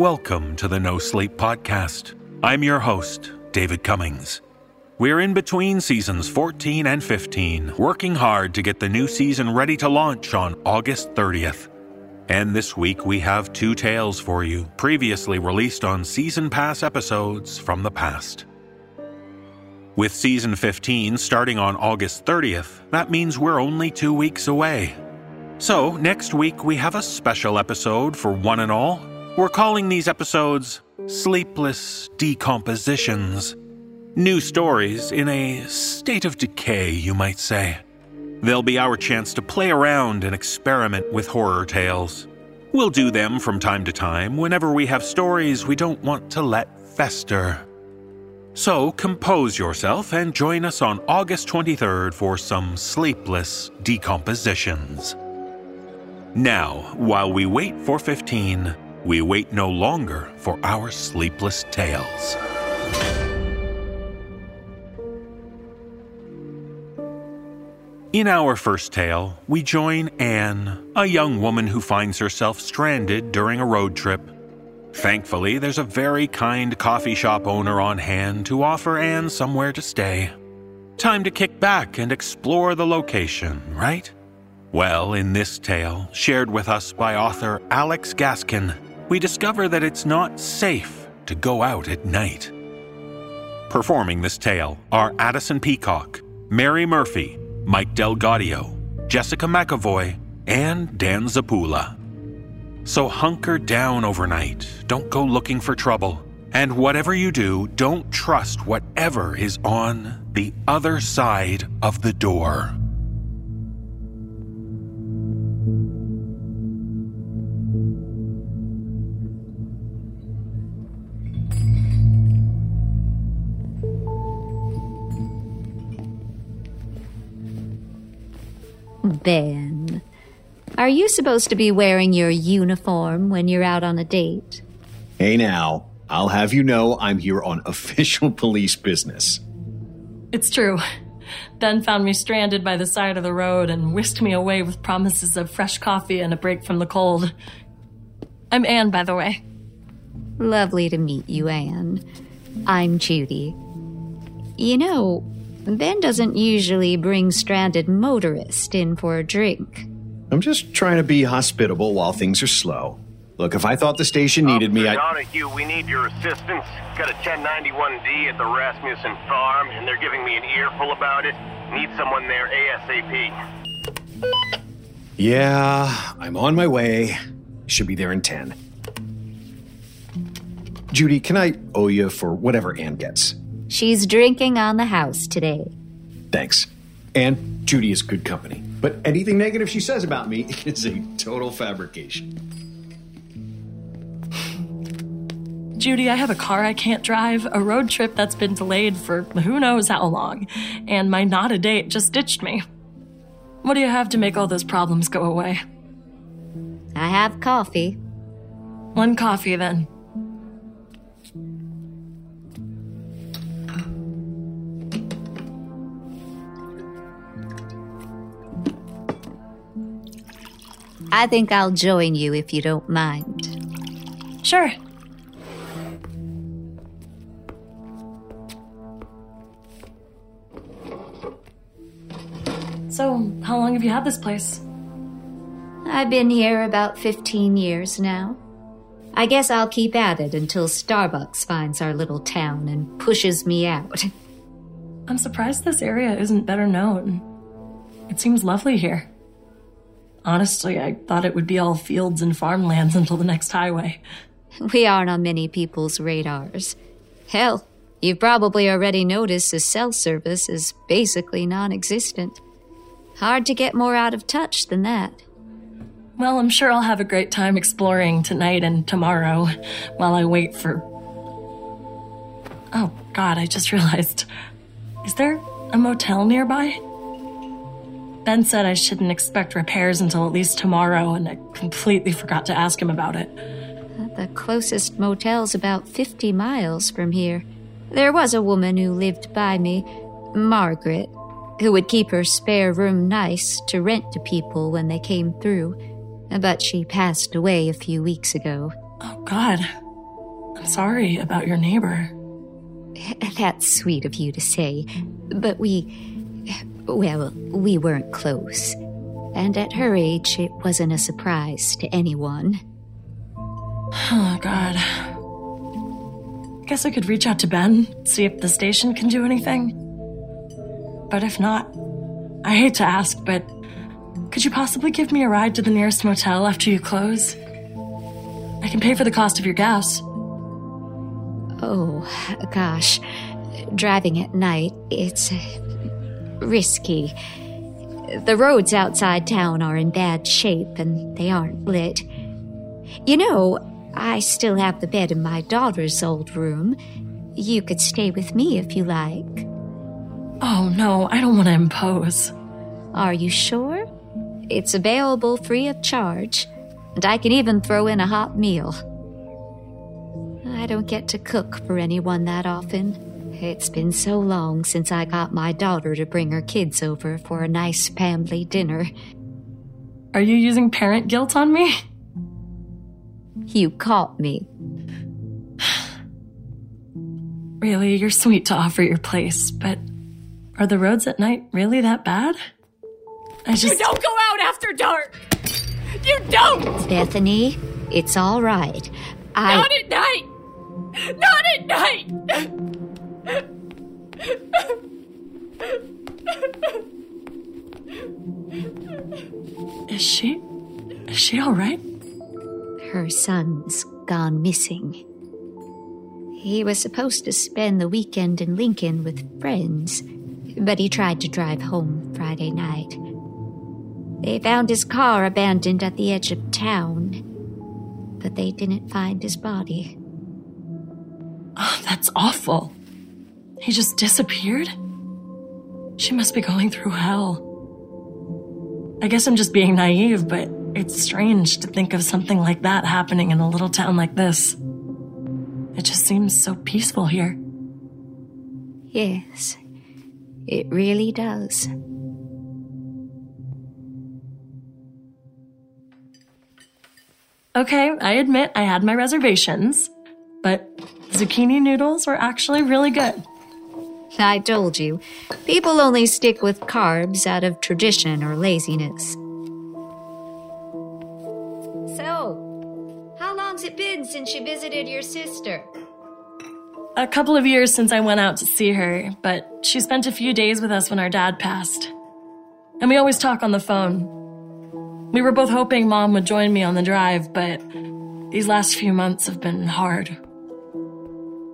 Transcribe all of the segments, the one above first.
Welcome to the No Sleep Podcast. I'm your host, David Cummings. We're in between seasons 14 and 15, working hard to get the new season ready to launch on August 30th. And this week we have two tales for you, previously released on season pass episodes from the past. With season 15 starting on August 30th, that means we're only two weeks away. So, next week we have a special episode for one and all. We're calling these episodes Sleepless Decompositions. New stories in a state of decay, you might say. They'll be our chance to play around and experiment with horror tales. We'll do them from time to time whenever we have stories we don't want to let fester. So compose yourself and join us on August 23rd for some sleepless decompositions. Now, while we wait for 15, we wait no longer for our sleepless tales. In our first tale, we join Ann, a young woman who finds herself stranded during a road trip. Thankfully, there's a very kind coffee shop owner on hand to offer Ann somewhere to stay. Time to kick back and explore the location, right? Well, in this tale, shared with us by author Alex Gaskin, we discover that it's not safe to go out at night. Performing this tale are Addison Peacock, Mary Murphy, Mike DelGaudio, Jessica McEvoy, and Dan Zappulla. So hunker down overnight, don't go looking for trouble, and whatever you do, don't trust whatever is on the other side of the door. Ben, are you supposed to be wearing your uniform when you're out on a date? Hey now, I'll have you know I'm here on official police business. It's true. Ben found me stranded by the side of the road and whisked me away with promises of fresh coffee and a break from the cold. I'm Ann, by the way. Lovely to meet you, Ann. I'm Judy. You know, Ben doesn't usually bring stranded motorists in for a drink. I'm just trying to be hospitable while things are slow. Look, if I thought the station needed me, Officer I. Donehue, we need your assistance. Got a 1091D at the Rasmussen farm, and they're giving me an earful about it. Need someone there ASAP. Yeah, I'm on my way. Should be there in 10. Judy, can I owe you for whatever Ann gets? She's drinking on the house today. Thanks. And Judy is good company. But anything negative she says about me is a total fabrication. Judy, I have a car I can't drive, a road trip that's been delayed for who knows how long, and my not a date just ditched me. What do you have to make all those problems go away? I have coffee. One coffee, then. I think I'll join you if you don't mind. Sure. So, how long have you had this place? I've been here about 15 years now. I guess I'll keep at it until Starbucks finds our little town and pushes me out. I'm surprised this area isn't better known. It seems lovely here. Honestly, I thought it would be all fields and farmlands until the next highway. We aren't on many people's radars. Hell, you've probably already noticed the cell service is basically non existent. Hard to get more out of touch than that. Well, I'm sure I'll have a great time exploring tonight and tomorrow while I wait for. Oh, God, I just realized. Is there a motel nearby? Ben said I shouldn't expect repairs until at least tomorrow, and I completely forgot to ask him about it. The closest motel's about 50 miles from here. There was a woman who lived by me, Margaret, who would keep her spare room nice to rent to people when they came through. But she passed away a few weeks ago. Oh, God. I'm sorry about your neighbor. That's sweet of you to say, but we. Well, we weren't close. And at her age, it wasn't a surprise to anyone. Oh, God. Guess I could reach out to Ben, see if the station can do anything. But if not, I hate to ask, but could you possibly give me a ride to the nearest motel after you close? I can pay for the cost of your gas. Oh, gosh. Driving at night, it's risky. The roads outside town are in bad shape and they aren't lit. You know, I still have the bed in my daughter's old room. You could stay with me if you like. Oh, no, I don't want to impose. Are you sure? It's available free of charge, and I can even throw in a hot meal. I don't get to cook for anyone that often. It's been so long since I got my daughter to bring her kids over for a nice family dinner. Are you using parent guilt on me? You caught me. Really, you're sweet to offer your place, but are the roads at night really that bad? I just. You don't go out after dark! You don't! Bethany, it's all right. I. Not at night! Not at night! Is she. Is she alright? Her son's gone missing. He was supposed to spend the weekend in Lincoln with friends, but he tried to drive home Friday night. They found his car abandoned at the edge of town, but they didn't find his body. Oh, that's awful. He just disappeared? She must be going through hell. I guess I'm just being naive, but it's strange to think of something like that happening in a little town like this. It just seems so peaceful here. Yes, it really does. Okay, I admit I had my reservations, but zucchini noodles were actually really good. I told you, people only stick with carbs out of tradition or laziness. So, how long's it been since you visited your sister? A couple of years since I went out to see her, but she spent a few days with us when our dad passed. And we always talk on the phone. We were both hoping mom would join me on the drive, but these last few months have been hard.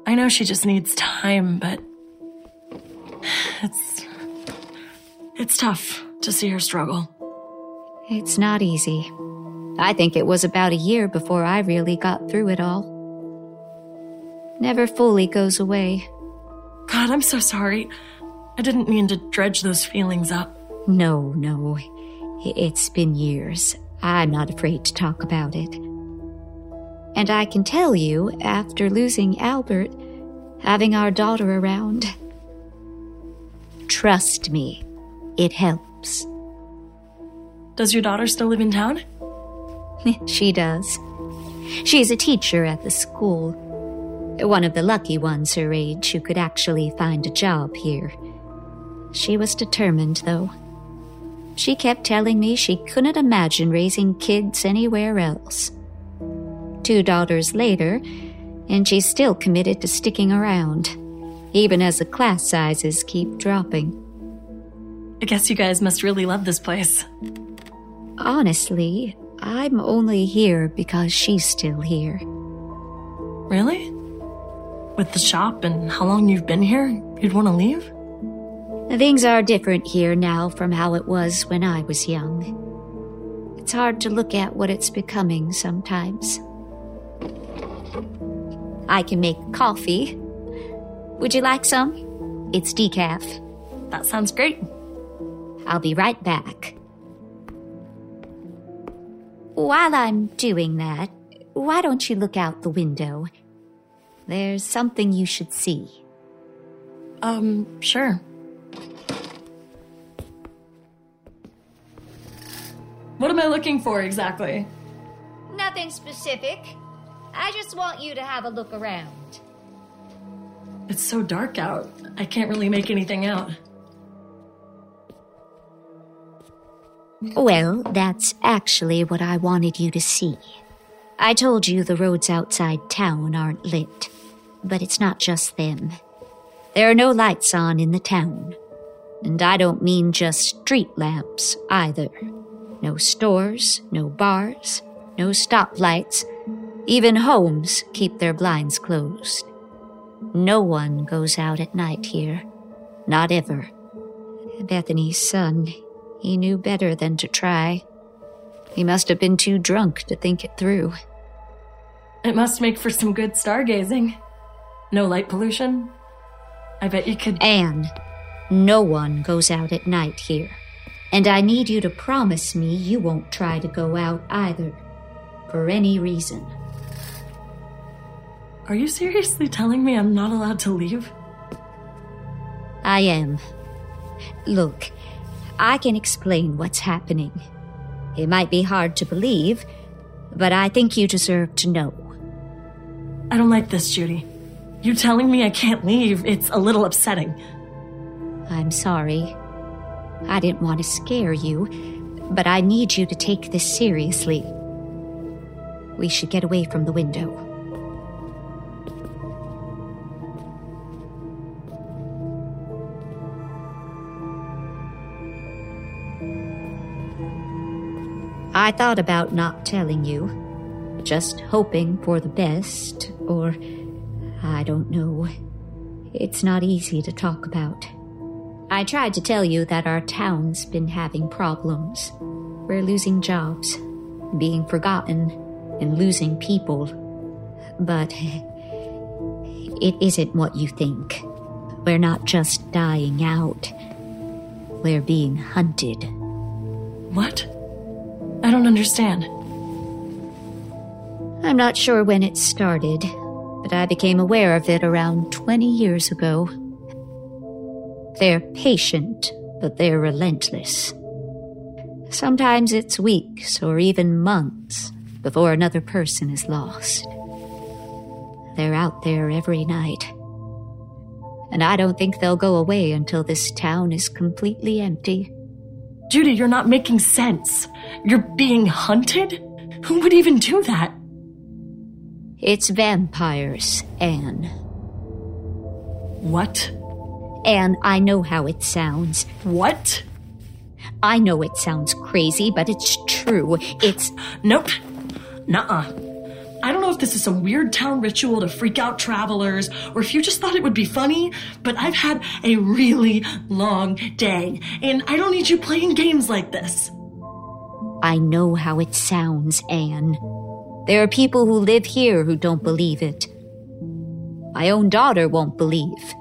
I know she just needs time, but it's it's tough to see her struggle. It's not easy. I think it was about a year before I really got through it all. Never fully goes away. God, I'm so sorry. I didn't mean to dredge those feelings up. No, no. It's been years. I'm not afraid to talk about it. And I can tell you, after losing Albert, having our daughter around, trust me, it helps. Does your daughter still live in town? she does. She's a teacher at the school. One of the lucky ones her age who could actually find a job here. She was determined, though. She kept telling me she couldn't imagine raising kids anywhere else. Two daughters later, and she's still committed to sticking around, even as the class sizes keep dropping. I guess you guys must really love this place. Honestly, I'm only here because she's still here. Really? With the shop and how long you've been here, you'd want to leave? Things are different here now from how it was when I was young. It's hard to look at what it's becoming sometimes. I can make coffee. Would you like some? It's decaf. That sounds great. I'll be right back. While I'm doing that, why don't you look out the window? There's something you should see. Um, sure. What am I looking for exactly? Nothing specific. I just want you to have a look around. It's so dark out. I can't really make anything out. Well, that's actually what I wanted you to see. I told you the roads outside town aren't lit, but it's not just them. There are no lights on in the town. And I don't mean just street lamps either. No stores, no bars, no stoplights. Even homes keep their blinds closed. No one goes out at night here. Not ever. Bethany's son, he knew better than to try. He must have been too drunk to think it through. It must make for some good stargazing. No light pollution. I bet you could. Ann, no one goes out at night here. And I need you to promise me you won't try to go out either. For any reason. Are you seriously telling me I'm not allowed to leave? I am. Look, I can explain what's happening. It might be hard to believe, but I think you deserve to know. I don't like this, Judy. You telling me I can't leave, it's a little upsetting. I'm sorry. I didn't want to scare you, but I need you to take this seriously. We should get away from the window. I thought about not telling you, just hoping for the best, or I don't know. It's not easy to talk about. I tried to tell you that our town's been having problems. We're losing jobs, being forgotten, and losing people. But it isn't what you think. We're not just dying out, we're being hunted. What? I don't understand. I'm not sure when it started, but I became aware of it around 20 years ago. They're patient, but they're relentless. Sometimes it's weeks or even months before another person is lost. They're out there every night. And I don't think they'll go away until this town is completely empty. Judy, you're not making sense. You're being hunted? Who would even do that? It's vampires, Ann. What? Ann, I know how it sounds. What? I know it sounds crazy, but it's true. It's. Nope. Nuh uh. I don't know if this is some weird town ritual to freak out travelers or if you just thought it would be funny, but I've had a really long day and I don't need you playing games like this. I know how it sounds, Ann. There are people who live here who don't believe it. My own daughter won't believe,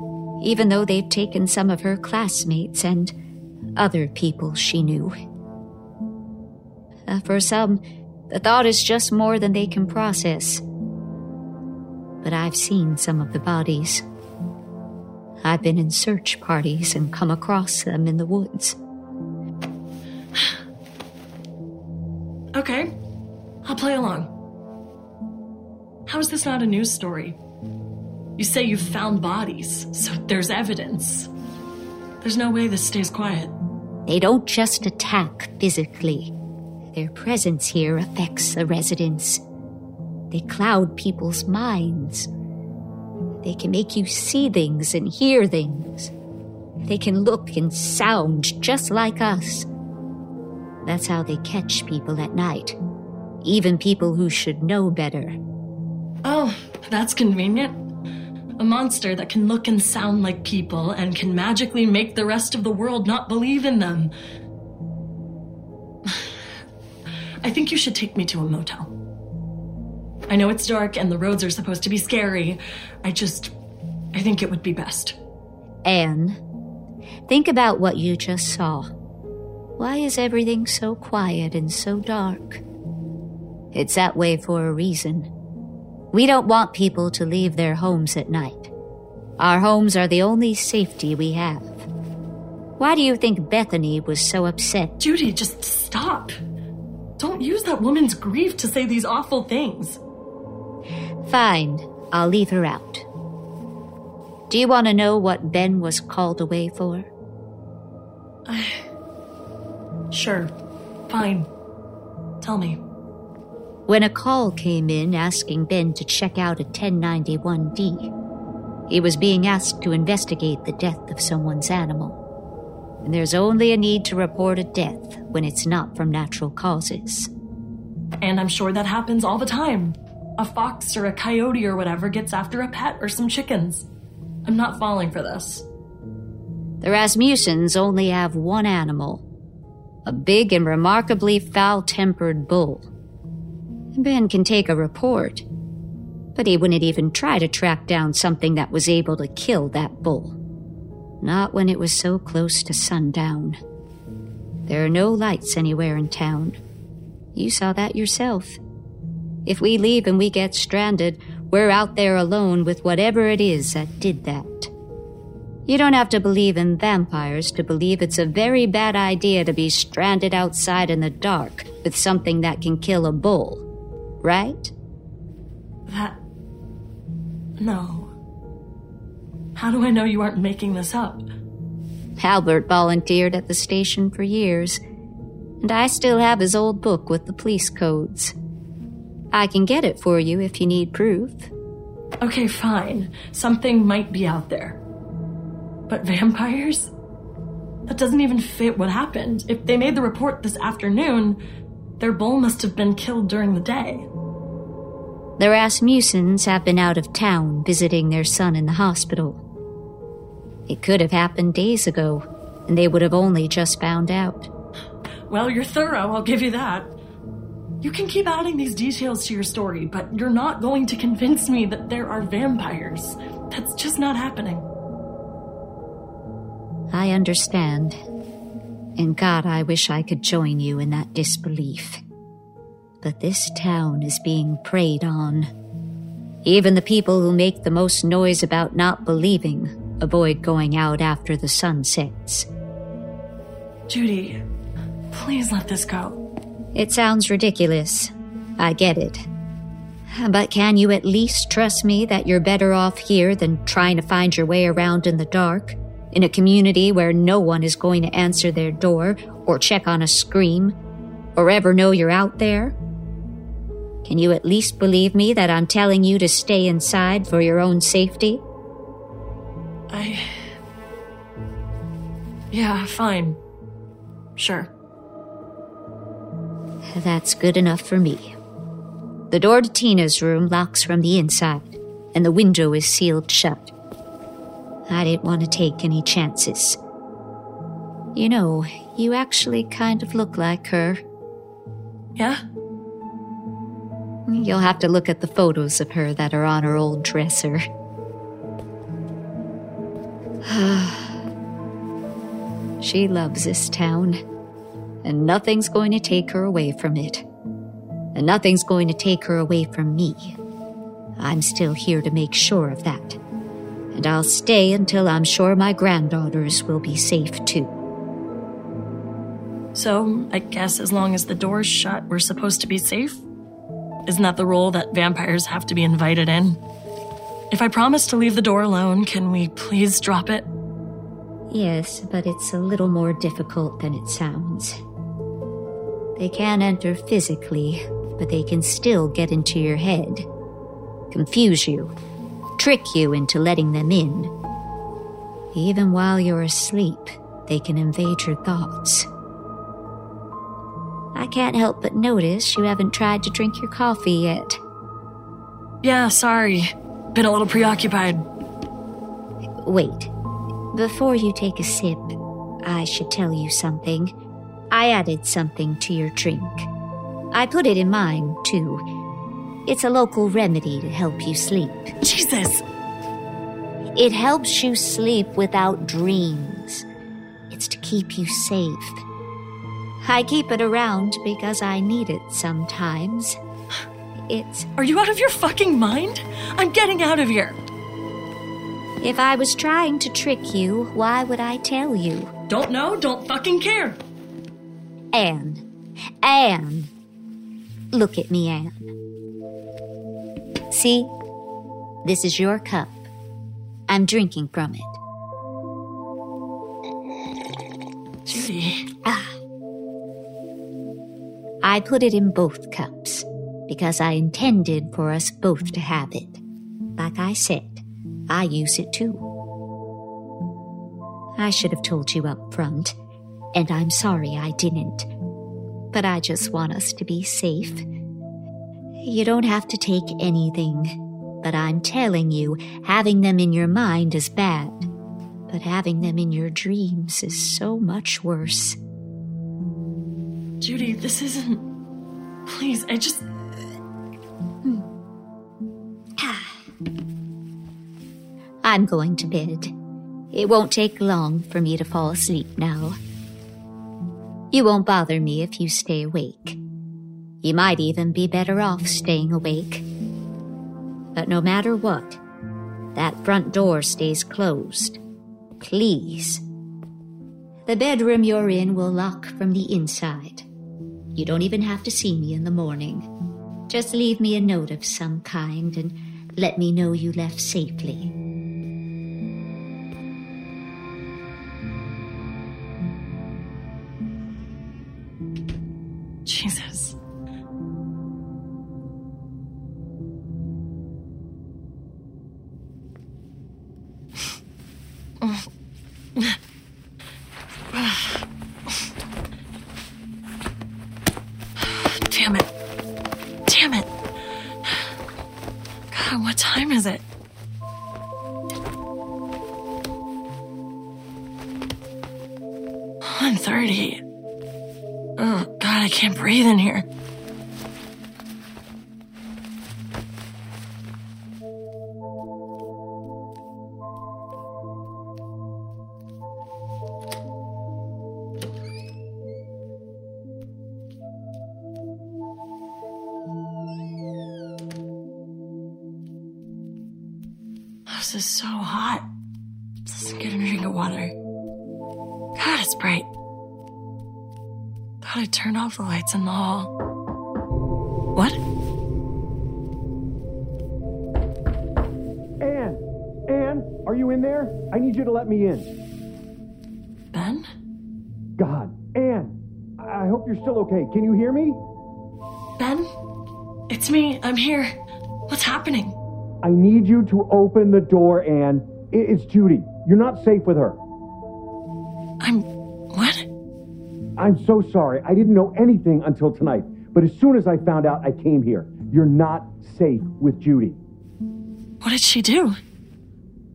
even though they've taken some of her classmates and other people she knew. Uh, for some, the thought is just more than they can process. But I've seen some of the bodies. I've been in search parties and come across them in the woods. Okay, I'll play along. How is this not a news story? You say you've found bodies, so there's evidence. There's no way this stays quiet. They don't just attack physically. Their presence here affects the residents. They cloud people's minds. They can make you see things and hear things. They can look and sound just like us. That's how they catch people at night. Even people who should know better. Oh, that's convenient. A monster that can look and sound like people and can magically make the rest of the world not believe in them. I think you should take me to a motel. I know it's dark and the roads are supposed to be scary. I just. I think it would be best. Ann, think about what you just saw. Why is everything so quiet and so dark? It's that way for a reason. We don't want people to leave their homes at night. Our homes are the only safety we have. Why do you think Bethany was so upset? Judy, just stop. Don't use that woman's grief to say these awful things. Fine, I'll leave her out. Do you want to know what Ben was called away for? Sure. Fine. Tell me. When a call came in asking Ben to check out a 1091D, he was being asked to investigate the death of someone's animal. And there's only a need to report a death when it's not from natural causes. And I'm sure that happens all the time. A fox or a coyote or whatever gets after a pet or some chickens. I'm not falling for this. The Rasmussens only have one animal a big and remarkably foul tempered bull. Ben can take a report, but he wouldn't even try to track down something that was able to kill that bull. Not when it was so close to sundown. There are no lights anywhere in town. You saw that yourself. If we leave and we get stranded, we're out there alone with whatever it is that did that. You don't have to believe in vampires to believe it's a very bad idea to be stranded outside in the dark with something that can kill a bull, right? That. No. How do I know you aren't making this up? Albert volunteered at the station for years, and I still have his old book with the police codes. I can get it for you if you need proof. Okay, fine. Something might be out there. But vampires? That doesn't even fit what happened. If they made the report this afternoon, their bull must have been killed during the day. The Rasmussens have been out of town visiting their son in the hospital. It could have happened days ago, and they would have only just found out. Well, you're thorough, I'll give you that. You can keep adding these details to your story, but you're not going to convince me that there are vampires. That's just not happening. I understand. And God, I wish I could join you in that disbelief. But this town is being preyed on. Even the people who make the most noise about not believing avoid going out after the sun sets. Judy, please let this go. It sounds ridiculous. I get it. But can you at least trust me that you're better off here than trying to find your way around in the dark? in a community where no one is going to answer their door or check on a scream or ever know you're out there? Can you at least believe me that I'm telling you to stay inside for your own safety? I. Yeah, fine. Sure. That's good enough for me. The door to Tina's room locks from the inside, and the window is sealed shut. I didn't want to take any chances. You know, you actually kind of look like her. Yeah? You'll have to look at the photos of her that are on her old dresser. she loves this town, and nothing's going to take her away from it. And nothing's going to take her away from me. I'm still here to make sure of that and I'll stay until I'm sure my granddaughters will be safe too. So, I guess as long as the door's shut, we're supposed to be safe? Isn't that the rule that vampires have to be invited in? If I promise to leave the door alone, can we please drop it? Yes, but it's a little more difficult than it sounds. They can enter physically, but they can still get into your head, confuse you, trick you into letting them in. Even while you're asleep, they can invade your thoughts. I can't help but notice you haven't tried to drink your coffee yet. Yeah, sorry. Been a little preoccupied. Wait. Before you take a sip, I should tell you something. I added something to your drink. I put it in mine, too. It's a local remedy to help you sleep. Jesus! It helps you sleep without dreams. It's to keep you safe. I keep it around because I need it sometimes. It's. Are you out of your fucking mind? I'm getting out of here! If I was trying to trick you, why would I tell you? Don't know, don't fucking care! Ann. Ann. Look at me, Ann. See? This is your cup. I'm drinking from it. Judy. Ah. I put it in both cups because I intended for us both to have it. Like I said, I use it too. I should have told you up front, and I'm sorry I didn't. But I just want us to be safe. You don't have to take anything, but I'm telling you, having them in your mind is bad. But having them in your dreams is so much worse. Judy, this isn't. Please, I just. I'm going to bed. It won't take long for me to fall asleep now. You won't bother me if you stay awake. You might even be better off staying awake. But no matter what, that front door stays closed. Please. The bedroom you're in will lock from the inside. You don't even have to see me in the morning. Just leave me a note of some kind and let me know you left safely. So hot. Just get a drink of water. God, it's bright. Thought I turned off the lights in the hall. What? Ann! Ann, are you in there? I need you to let me in. Ben? God, Ann, I hope you're still okay. Can you hear me? Ben? It's me. I'm here. What's happening? I need you to open the door, Ann. It's Judy. You're not safe with her. I'm. What? I'm so sorry. I didn't know anything until tonight. But as soon as I found out, I came here. You're not safe with Judy. What did she do?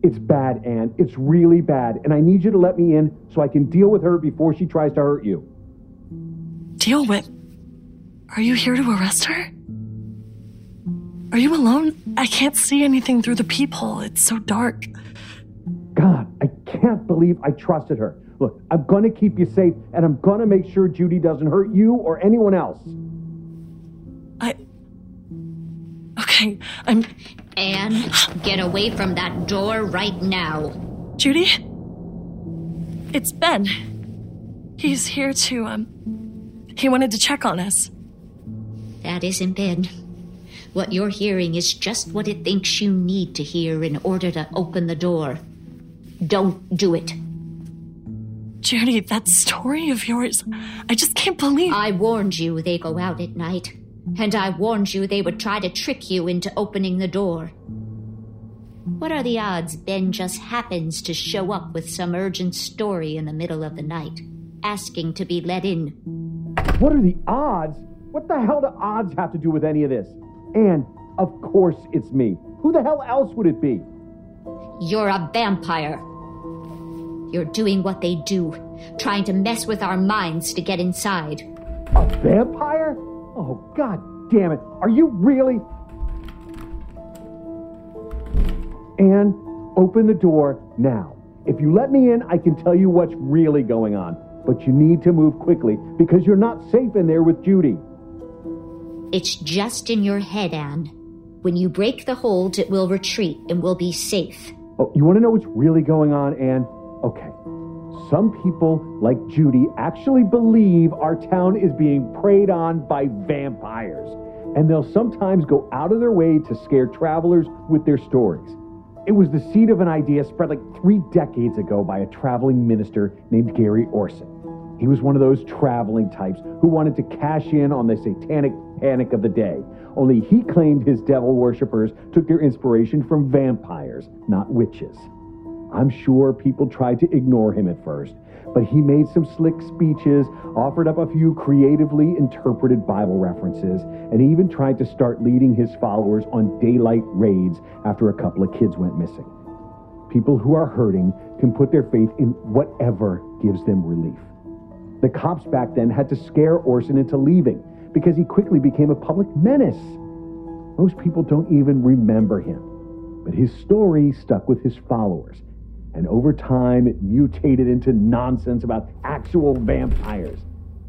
It's bad, Ann. It's really bad. And I need you to let me in so I can deal with her before she tries to hurt you. Deal with. Are you here to arrest her? Are you alone? I can't see anything through the peephole. It's so dark. God, I can't believe I trusted her. Look, I'm going to keep you safe, and I'm going to make sure Judy doesn't hurt you or anyone else. I. Okay, I'm. Ann, get away from that door right now. Judy? It's Ben. He's here to, um. He wanted to check on us. That isn't Ben. What you're hearing is just what it thinks you need to hear in order to open the door. Don't do it. Judy, that story of yours, I just can't believe. I warned you they go out at night, and I warned you they would try to trick you into opening the door. What are the odds Ben just happens to show up with some urgent story in the middle of the night, asking to be let in? What are the odds? What the hell do odds have to do with any of this? And, of course, it's me. Who the hell else would it be? You're a vampire. You're doing what they do, trying to mess with our minds to get inside. A vampire? Oh, god damn it. Are you really? Ann, open the door now. If you let me in, I can tell you what's really going on. But you need to move quickly because you're not safe in there with Judy. It's just in your head, Ann. When you break the hold, it will retreat and we'll be safe. Oh, you want to know what's really going on, Ann? Okay. Some people, like Judy, actually believe our town is being preyed on by vampires. and they'll sometimes go out of their way to scare travelers with their stories. It was the seed of an idea spread like three decades ago by a traveling minister named Gary Orson. He was one of those traveling types who wanted to cash in on the satanic panic of the day. Only he claimed his devil worshippers took their inspiration from vampires, not witches. I'm sure people tried to ignore him at first, but he made some slick speeches, offered up a few creatively interpreted Bible references, and even tried to start leading his followers on daylight raids after a couple of kids went missing. People who are hurting can put their faith in whatever gives them relief. The cops back then had to scare Orson into leaving because he quickly became a public menace. Most people don't even remember him, but his story stuck with his followers and over time it mutated into nonsense about actual vampires.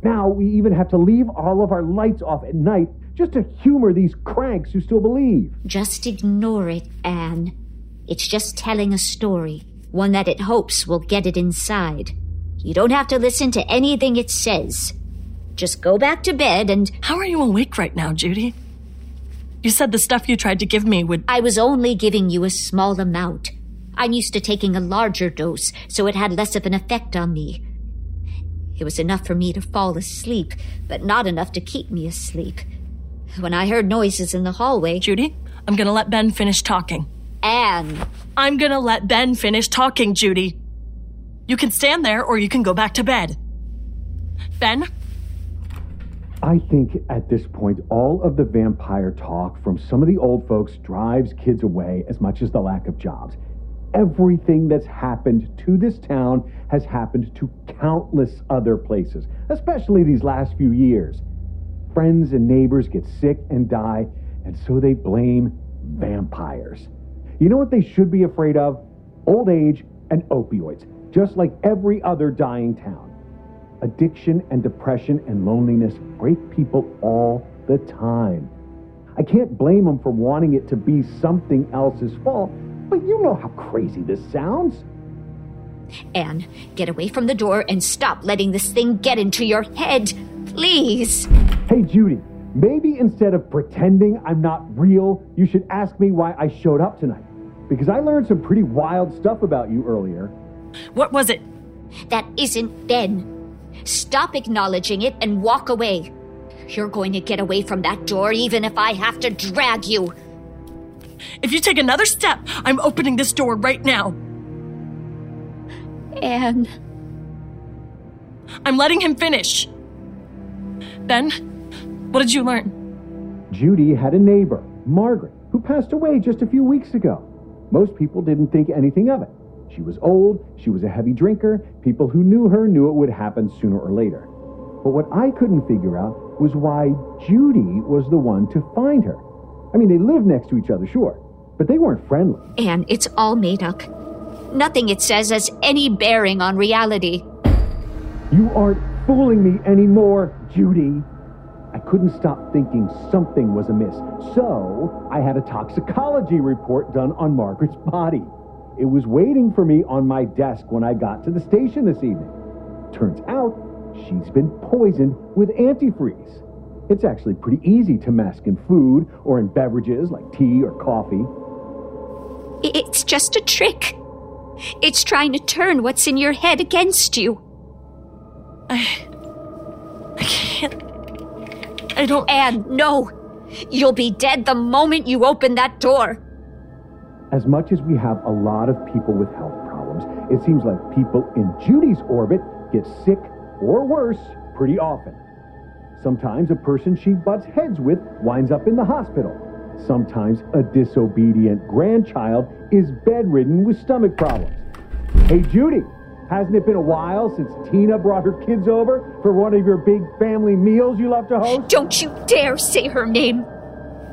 Now we even have to leave all of our lights off at night just to humor these cranks who still believe. Just ignore it, Ann. It's just telling a story, one that it hopes will get it inside. You don't have to listen to anything it says. Just go back to bed and. How are you awake right now, Judy? You said the stuff you tried to give me would. I was only giving you a small amount. I'm used to taking a larger dose, so it had less of an effect on me. It was enough for me to fall asleep, but not enough to keep me asleep. When I heard noises in the hallway. Judy, I'm gonna let Ben finish talking. Ann! I'm gonna let Ben finish talking, Judy. You can stand there or you can go back to bed. Ben? I think at this point, all of the vampire talk from some of the old folks drives kids away as much as the lack of jobs everything that's happened to this town has happened to countless other places, especially these last few years. Friends and neighbors get sick and die, and so they blame vampires. You know what they should be afraid of? Old age and opioids, just like every other dying town. Addiction and depression and loneliness break people all the time. I can't blame them for wanting it to be something else's fault but you know how crazy this sounds. Ann, get away from the door and stop letting this thing get into your head. Please. Hey, Judy, maybe instead of pretending I'm not real, you should ask me why I showed up tonight. Because I learned some pretty wild stuff about you earlier. What was it? That isn't Ben. Stop acknowledging it and walk away. You're going to get away from that door even if I have to drag you. If you take another step, I'm opening this door right now. Ann. I'm letting him finish. Ben, what did you learn? Judy had a neighbor, Margaret, who passed away just a few weeks ago. Most people didn't think anything of it. She was old, she was a heavy drinker, people who knew her knew it would happen sooner or later. But what I couldn't figure out was why Judy was the one to find her. I mean, they lived next to each other, sure, but they weren't friendly. And it's all made up. Nothing it says has any bearing on reality. You aren't fooling me anymore, Judy. I couldn't stop thinking something was amiss, so I had a toxicology report done on Margaret's body. It was waiting for me on my desk when I got to the station this evening. Turns out she's been poisoned with antifreeze. It's actually pretty easy to mask in food or in beverages like tea or coffee. It's just a trick. It's trying to turn what's in your head against you. I. I can't. I don't. And no! You'll be dead the moment you open that door. As much as we have a lot of people with health problems, it seems like people in Judy's orbit get sick or worse pretty often. Sometimes a person she butts heads with winds up in the hospital. Sometimes a disobedient grandchild is bedridden with stomach problems. Hey, Judy, hasn't it been a while since Tina brought her kids over for one of your big family meals you love to host? Don't you dare say her name!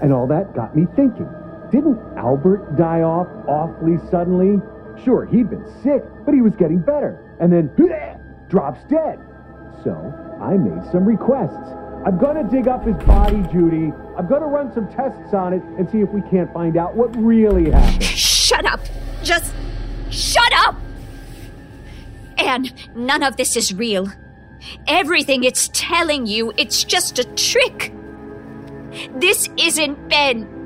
And all that got me thinking. Didn't Albert die off awfully suddenly? Sure, he'd been sick, but he was getting better. And then, drops dead. So, I made some requests. I'm gonna dig up his body, Judy. I'm gonna run some tests on it and see if we can't find out what really happened. Shut up! Just shut up! Ann, none of this is real. Everything it's telling you, it's just a trick. This isn't Ben.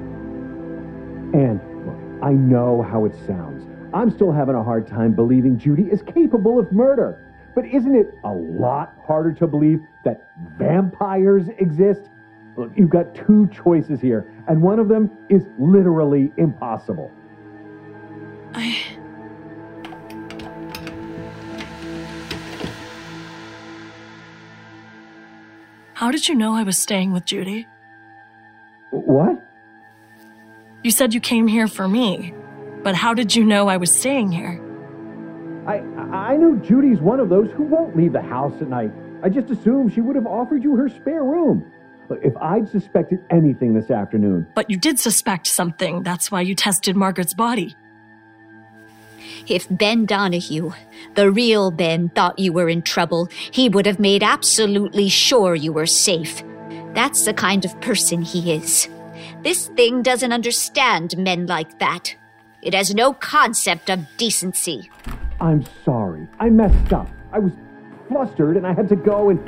I know how it sounds. I'm still having a hard time believing Judy is capable of murder. But isn't it a lot harder to believe that vampires exist? Look, you've got two choices here, and one of them is literally impossible. I. How did you know I was staying with Judy? What? You said you came here for me, but how did you know I was staying here? I I know Judy's one of those who won't leave the house at night. I just assumed she would have offered you her spare room. Look, if I'd suspected anything this afternoon, But you did suspect something. That's why you tested Margaret's body. If Ben Donehue, the real Ben, thought you were in trouble, he would have made absolutely sure you were safe. That's the kind of person he is. This thing doesn't understand men like that. It has no concept of decency. I'm sorry. I messed up. I was flustered and I had to go and.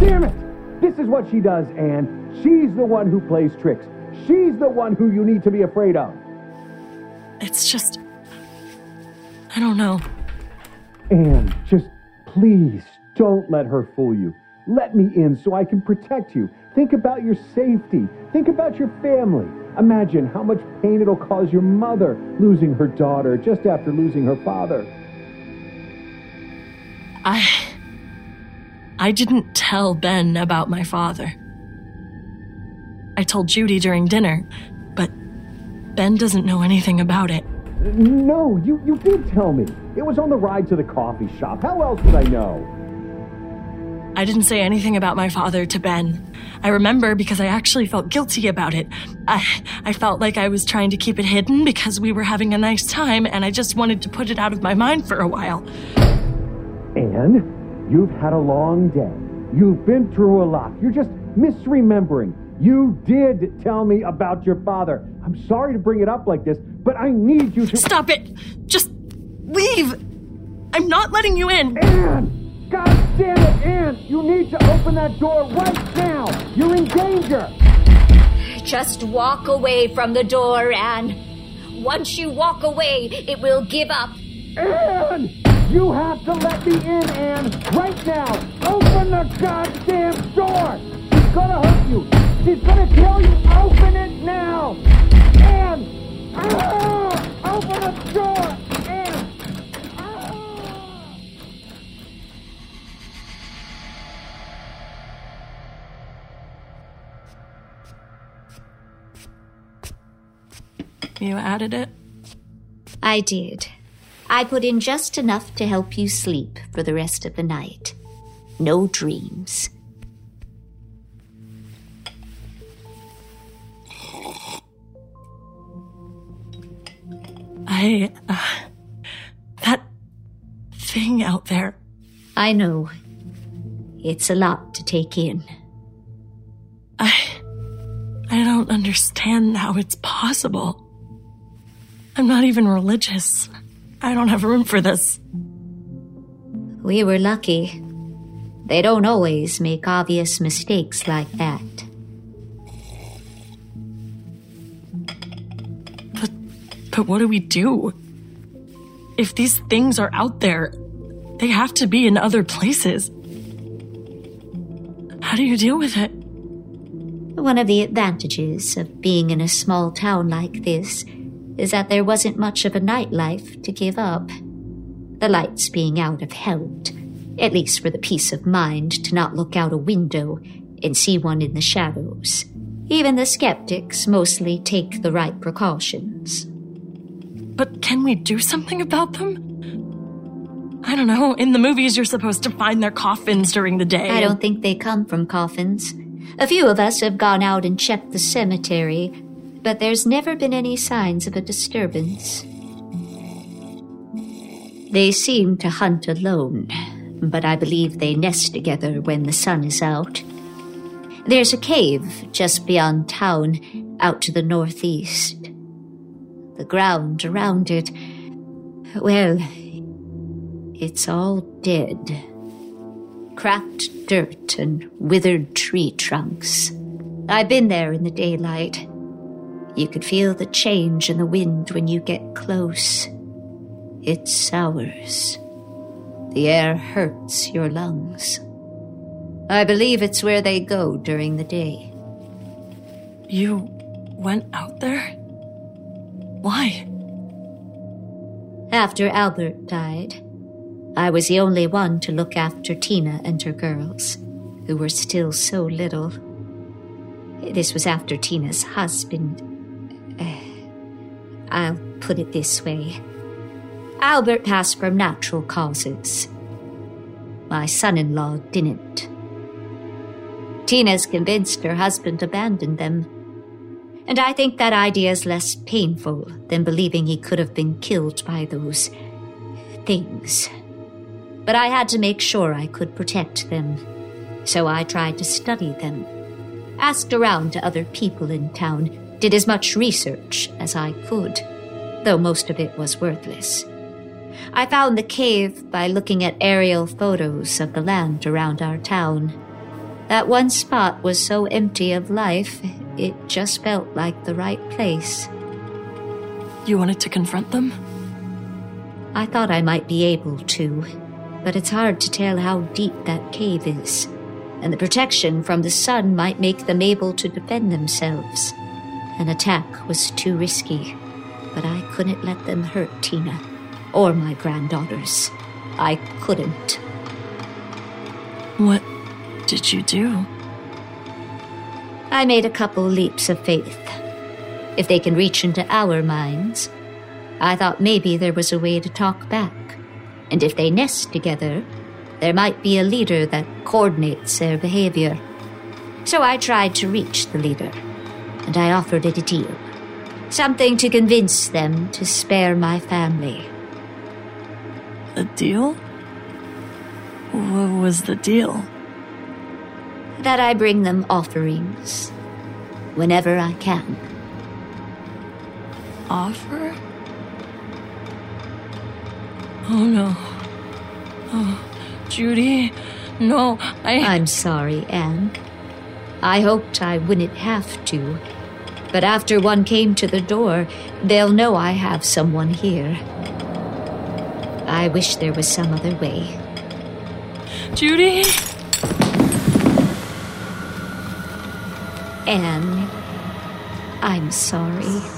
Damn it! This is what she does, Ann. She's the one who plays tricks. She's the one who you need to be afraid of. It's just. I don't know. Ann, just please don't let her fool you. Let me in so I can protect you. Think about your safety. Think about your family. Imagine how much pain it'll cause your mother losing her daughter just after losing her father. I. I didn't tell Ben about my father. I told Judy during dinner, but Ben doesn't know anything about it. No, you, you did tell me. It was on the ride to the coffee shop. How else would I know? I didn't say anything about my father to Ben. I remember because I actually felt guilty about it. I, I felt like I was trying to keep it hidden because we were having a nice time and I just wanted to put it out of my mind for a while. Ann, you've had a long day. You've been through a lot. You're just misremembering. You did tell me about your father. I'm sorry to bring it up like this, but I need you to. Stop it! Just leave! I'm not letting you in! Ann! God damn it, Ann! You need to open that door right now! You're in danger! Just walk away from the door, Ann. Once you walk away, it will give up. Ann! You have to let me in, Ann! Right now! Open the goddamn door! She's gonna hurt you! She's gonna kill you! Open it now! Ann! Ah! Open the door! You added it? I did. I put in just enough to help you sleep for the rest of the night. No dreams. I. Uh, that thing out there. I know. It's a lot to take in. I. I don't understand how it's possible. I'm not even religious. I don't have room for this. We were lucky. They don't always make obvious mistakes like that. But, but what do we do? If these things are out there, they have to be in other places. How do you deal with it? One of the advantages of being in a small town like this is that there wasn't much of a nightlife to give up. The lights being out have helped, at least for the peace of mind to not look out a window and see one in the shadows. Even the skeptics mostly take the right precautions. But can we do something about them? I don't know. In the movies, you're supposed to find their coffins during the day. I don't think they come from coffins. A few of us have gone out and checked the cemetery, but there's never been any signs of a disturbance. They seem to hunt alone, but I believe they nest together when the sun is out. There's a cave just beyond town, out to the northeast. The ground around it, well, it's all dead. Cracked dirt and withered tree trunks. I've been there in the daylight. You could feel the change in the wind when you get close. It sours. The air hurts your lungs. I believe it's where they go during the day. You went out there? Why? After Albert died, I was the only one to look after Tina and her girls, who were still so little. This was after Tina's husband. I'll put it this way Albert passed from natural causes. My son in law didn't. Tina's convinced her husband abandoned them. And I think that idea is less painful than believing he could have been killed by those things. But I had to make sure I could protect them. So I tried to study them, asked around to other people in town, did as much research as I could, though most of it was worthless. I found the cave by looking at aerial photos of the land around our town. That one spot was so empty of life, it just felt like the right place. You wanted to confront them? I thought I might be able to, but it's hard to tell how deep that cave is, and the protection from the sun might make them able to defend themselves. An attack was too risky, but I couldn't let them hurt Tina or my granddaughters. I couldn't. What did you do? I made a couple leaps of faith. If they can reach into our minds, I thought maybe there was a way to talk back. And if they nest together, there might be a leader that coordinates their behavior. So I tried to reach the leader, and I offered it a deal. Something to convince them to spare my family. A deal? What was the deal? that I bring them offerings whenever I can. Offer? Oh no. Oh, Judy, no, I. I'm sorry, Ann. I hoped I wouldn't have to. But after one came to the door, they'll know I have someone here. I wish there was some other way. Judy? Ann, I'm sorry.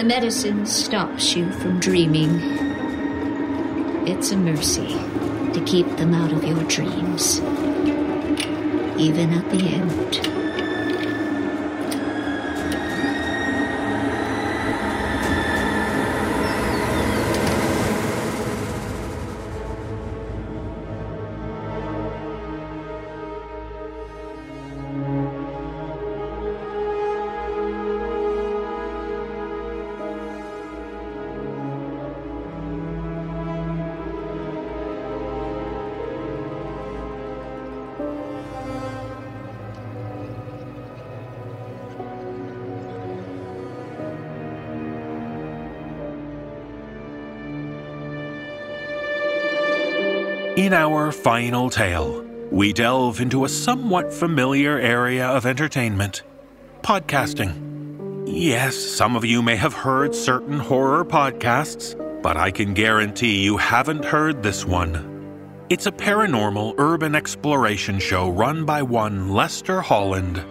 The medicine stops you from dreaming. It's a mercy to keep them out of your dreams, even at the end. In our final tale, we delve into a somewhat familiar area of entertainment podcasting. Yes, some of you may have heard certain horror podcasts, but I can guarantee you haven't heard this one. It's a paranormal urban exploration show run by one Lester Holland.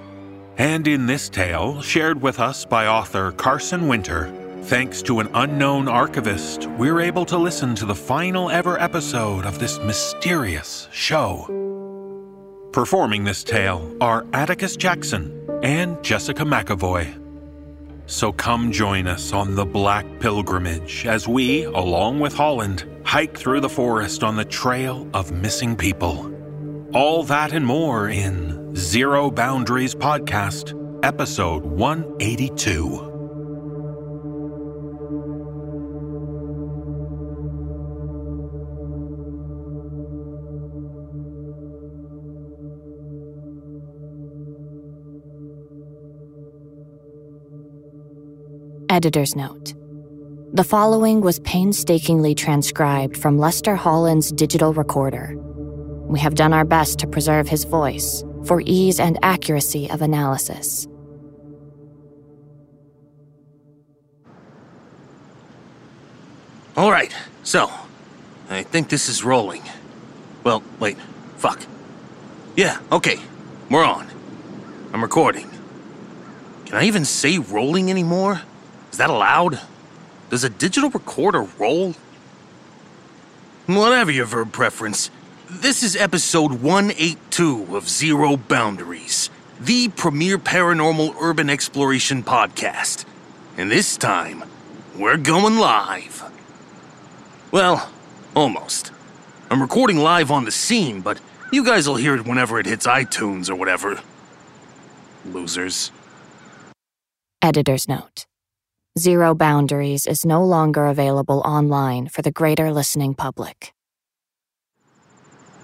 And in this tale, shared with us by author Carson Winter, Thanks to an unknown archivist, we're able to listen to the final ever episode of this mysterious show. Performing this tale are Atticus Jackson and Jessica McEvoy. So come join us on the Black Pilgrimage as we, along with Holland, hike through the forest on the trail of missing people. All that and more in Zero Boundaries Podcast, Episode 182. Editor's note. The following was painstakingly transcribed from Lester Holland's digital recorder. We have done our best to preserve his voice for ease and accuracy of analysis. All right, so I think this is rolling. Well, wait, fuck. Yeah, okay, we're on. I'm recording. Can I even say rolling anymore? Is that allowed? Does a digital recorder roll? Whatever your verb preference, this is episode 182 of Zero Boundaries, the premier paranormal urban exploration podcast. And this time, we're going live. Well, almost. I'm recording live on the scene, but you guys will hear it whenever it hits iTunes or whatever. Losers. Editor's note. Zero Boundaries is no longer available online for the greater listening public.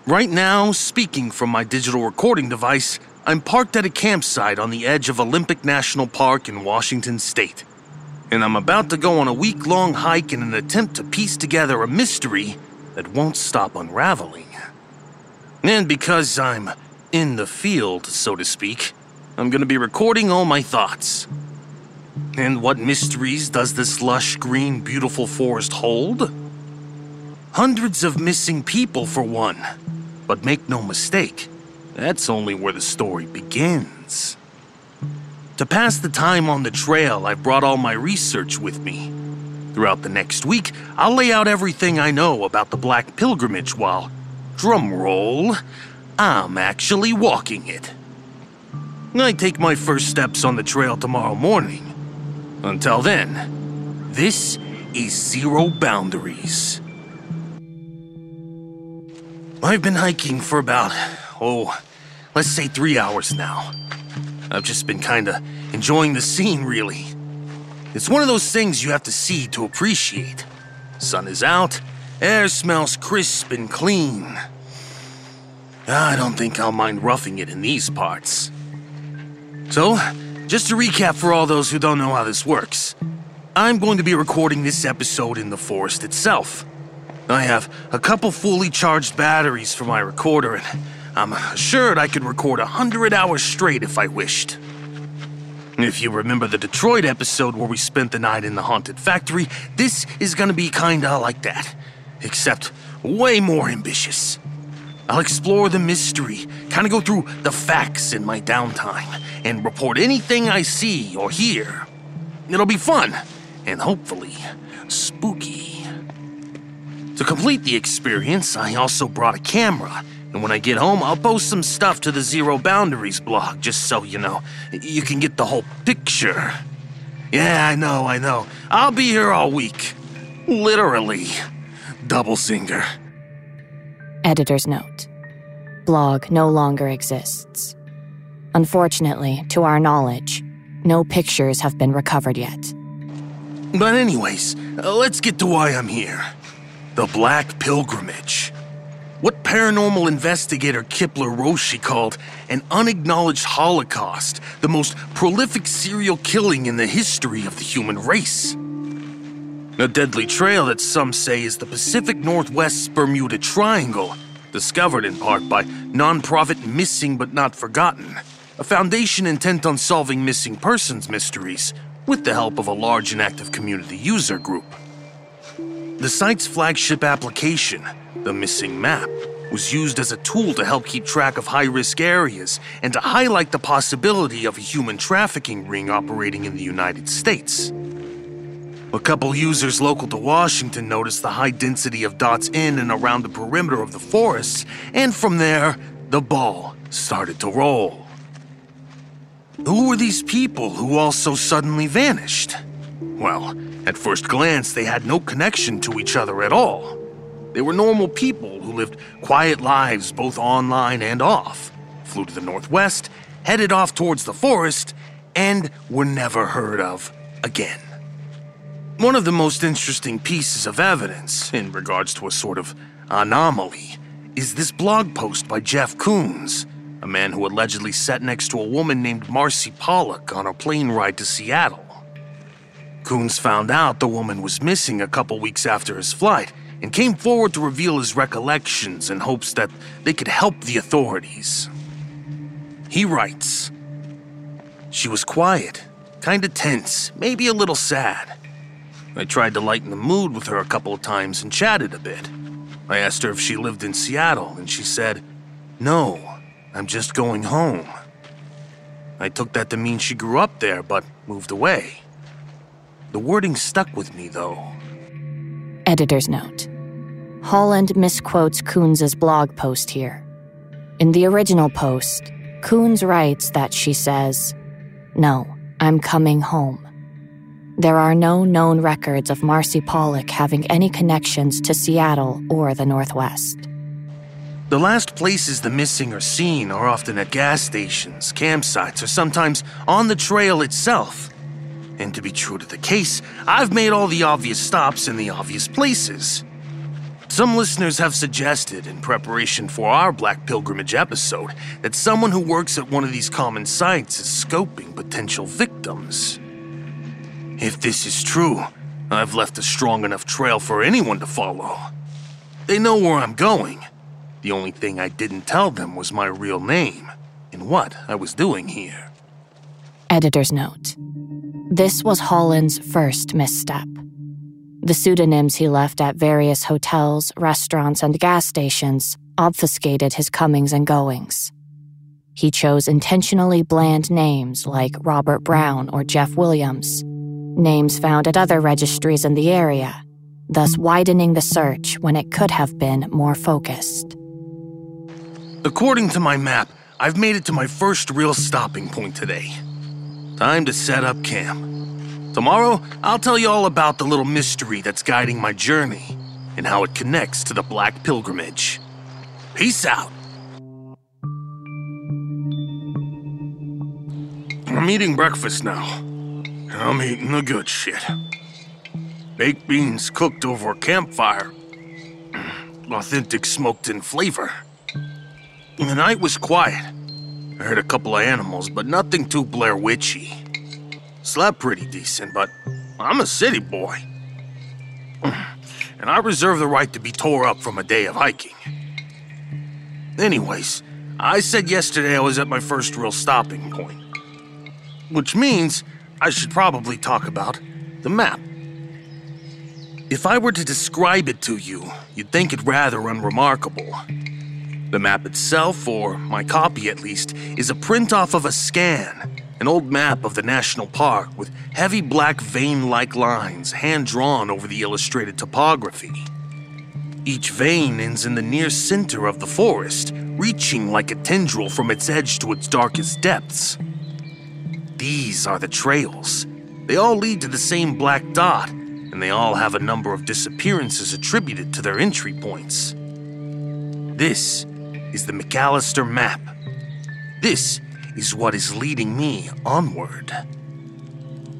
Right now, speaking from my digital recording device, I'm parked at a campsite on the edge of Olympic National Park in Washington State. And I'm about to go on a week long hike in an attempt to piece together a mystery that won't stop unraveling. And because I'm in the field, so to speak, I'm gonna be recording all my thoughts. And what mysteries does this lush, green, beautiful forest hold? Hundreds of missing people, for one. But make no mistake, that's only where the story begins. To pass the time on the trail, I brought all my research with me. Throughout the next week, I'll lay out everything I know about the Black Pilgrimage while, drum roll, I'm actually walking it. I take my first steps on the trail tomorrow morning. Until then, this is Zero Boundaries. I've been hiking for about, oh, let's say three hours now. I've just been kinda enjoying the scene, really. It's one of those things you have to see to appreciate. Sun is out, air smells crisp and clean. I don't think I'll mind roughing it in these parts. So, just to recap for all those who don't know how this works, I'm going to be recording this episode in the forest itself. I have a couple fully charged batteries for my recorder, and I'm assured I could record a hundred hours straight if I wished. If you remember the Detroit episode where we spent the night in the haunted factory, this is gonna be kinda like that, except way more ambitious. I'll explore the mystery, kinda go through the facts in my downtime, and report anything I see or hear. It'll be fun, and hopefully, spooky. To complete the experience, I also brought a camera, and when I get home, I'll post some stuff to the Zero Boundaries blog, just so you know, you can get the whole picture. Yeah, I know, I know. I'll be here all week. Literally. Double singer. Editor's note. Blog no longer exists. Unfortunately, to our knowledge, no pictures have been recovered yet. But, anyways, uh, let's get to why I'm here. The Black Pilgrimage. What paranormal investigator Kipler Roshi called an unacknowledged holocaust, the most prolific serial killing in the history of the human race. A deadly trail that some say is the Pacific Northwest's Bermuda Triangle, discovered in part by nonprofit Missing But Not Forgotten, a foundation intent on solving missing persons mysteries with the help of a large and active community user group. The site's flagship application, the Missing Map, was used as a tool to help keep track of high risk areas and to highlight the possibility of a human trafficking ring operating in the United States. A couple users local to Washington noticed the high density of dots in and around the perimeter of the forests, and from there, the ball started to roll. Who were these people who all so suddenly vanished? Well, at first glance, they had no connection to each other at all. They were normal people who lived quiet lives both online and off, flew to the northwest, headed off towards the forest, and were never heard of again. One of the most interesting pieces of evidence in regards to a sort of anomaly is this blog post by Jeff Koons, a man who allegedly sat next to a woman named Marcy Pollock on a plane ride to Seattle. Coons found out the woman was missing a couple weeks after his flight and came forward to reveal his recollections in hopes that they could help the authorities. He writes She was quiet, kinda tense, maybe a little sad. I tried to lighten the mood with her a couple of times and chatted a bit. I asked her if she lived in Seattle, and she said, No, I'm just going home. I took that to mean she grew up there but moved away. The wording stuck with me, though. Editor's note Holland misquotes Coons' blog post here. In the original post, Coons writes that she says, No, I'm coming home. There are no known records of Marcy Pollock having any connections to Seattle or the Northwest. The last places the missing are seen are often at gas stations, campsites, or sometimes on the trail itself. And to be true to the case, I've made all the obvious stops in the obvious places. Some listeners have suggested, in preparation for our Black Pilgrimage episode, that someone who works at one of these common sites is scoping potential victims. If this is true, I've left a strong enough trail for anyone to follow. They know where I'm going. The only thing I didn't tell them was my real name and what I was doing here. Editor's note This was Holland's first misstep. The pseudonyms he left at various hotels, restaurants, and gas stations obfuscated his comings and goings. He chose intentionally bland names like Robert Brown or Jeff Williams, names found at other registries in the area, thus widening the search when it could have been more focused. According to my map, I've made it to my first real stopping point today. Time to set up camp. Tomorrow, I'll tell you all about the little mystery that's guiding my journey and how it connects to the Black Pilgrimage. Peace out. I'm eating breakfast now. I'm eating the good shit. Baked beans cooked over a campfire. Authentic smoked in flavor. The night was quiet. I heard a couple of animals, but nothing too Blair Witchy. Slept pretty decent, but I'm a city boy. And I reserve the right to be tore up from a day of hiking. Anyways, I said yesterday I was at my first real stopping point. Which means I should probably talk about the map. If I were to describe it to you, you'd think it rather unremarkable. The map itself, or my copy at least, is a print off of a scan, an old map of the national park with heavy black vein like lines hand drawn over the illustrated topography. Each vein ends in the near center of the forest, reaching like a tendril from its edge to its darkest depths. These are the trails. They all lead to the same black dot, and they all have a number of disappearances attributed to their entry points. This is the McAllister map. This is what is leading me onward.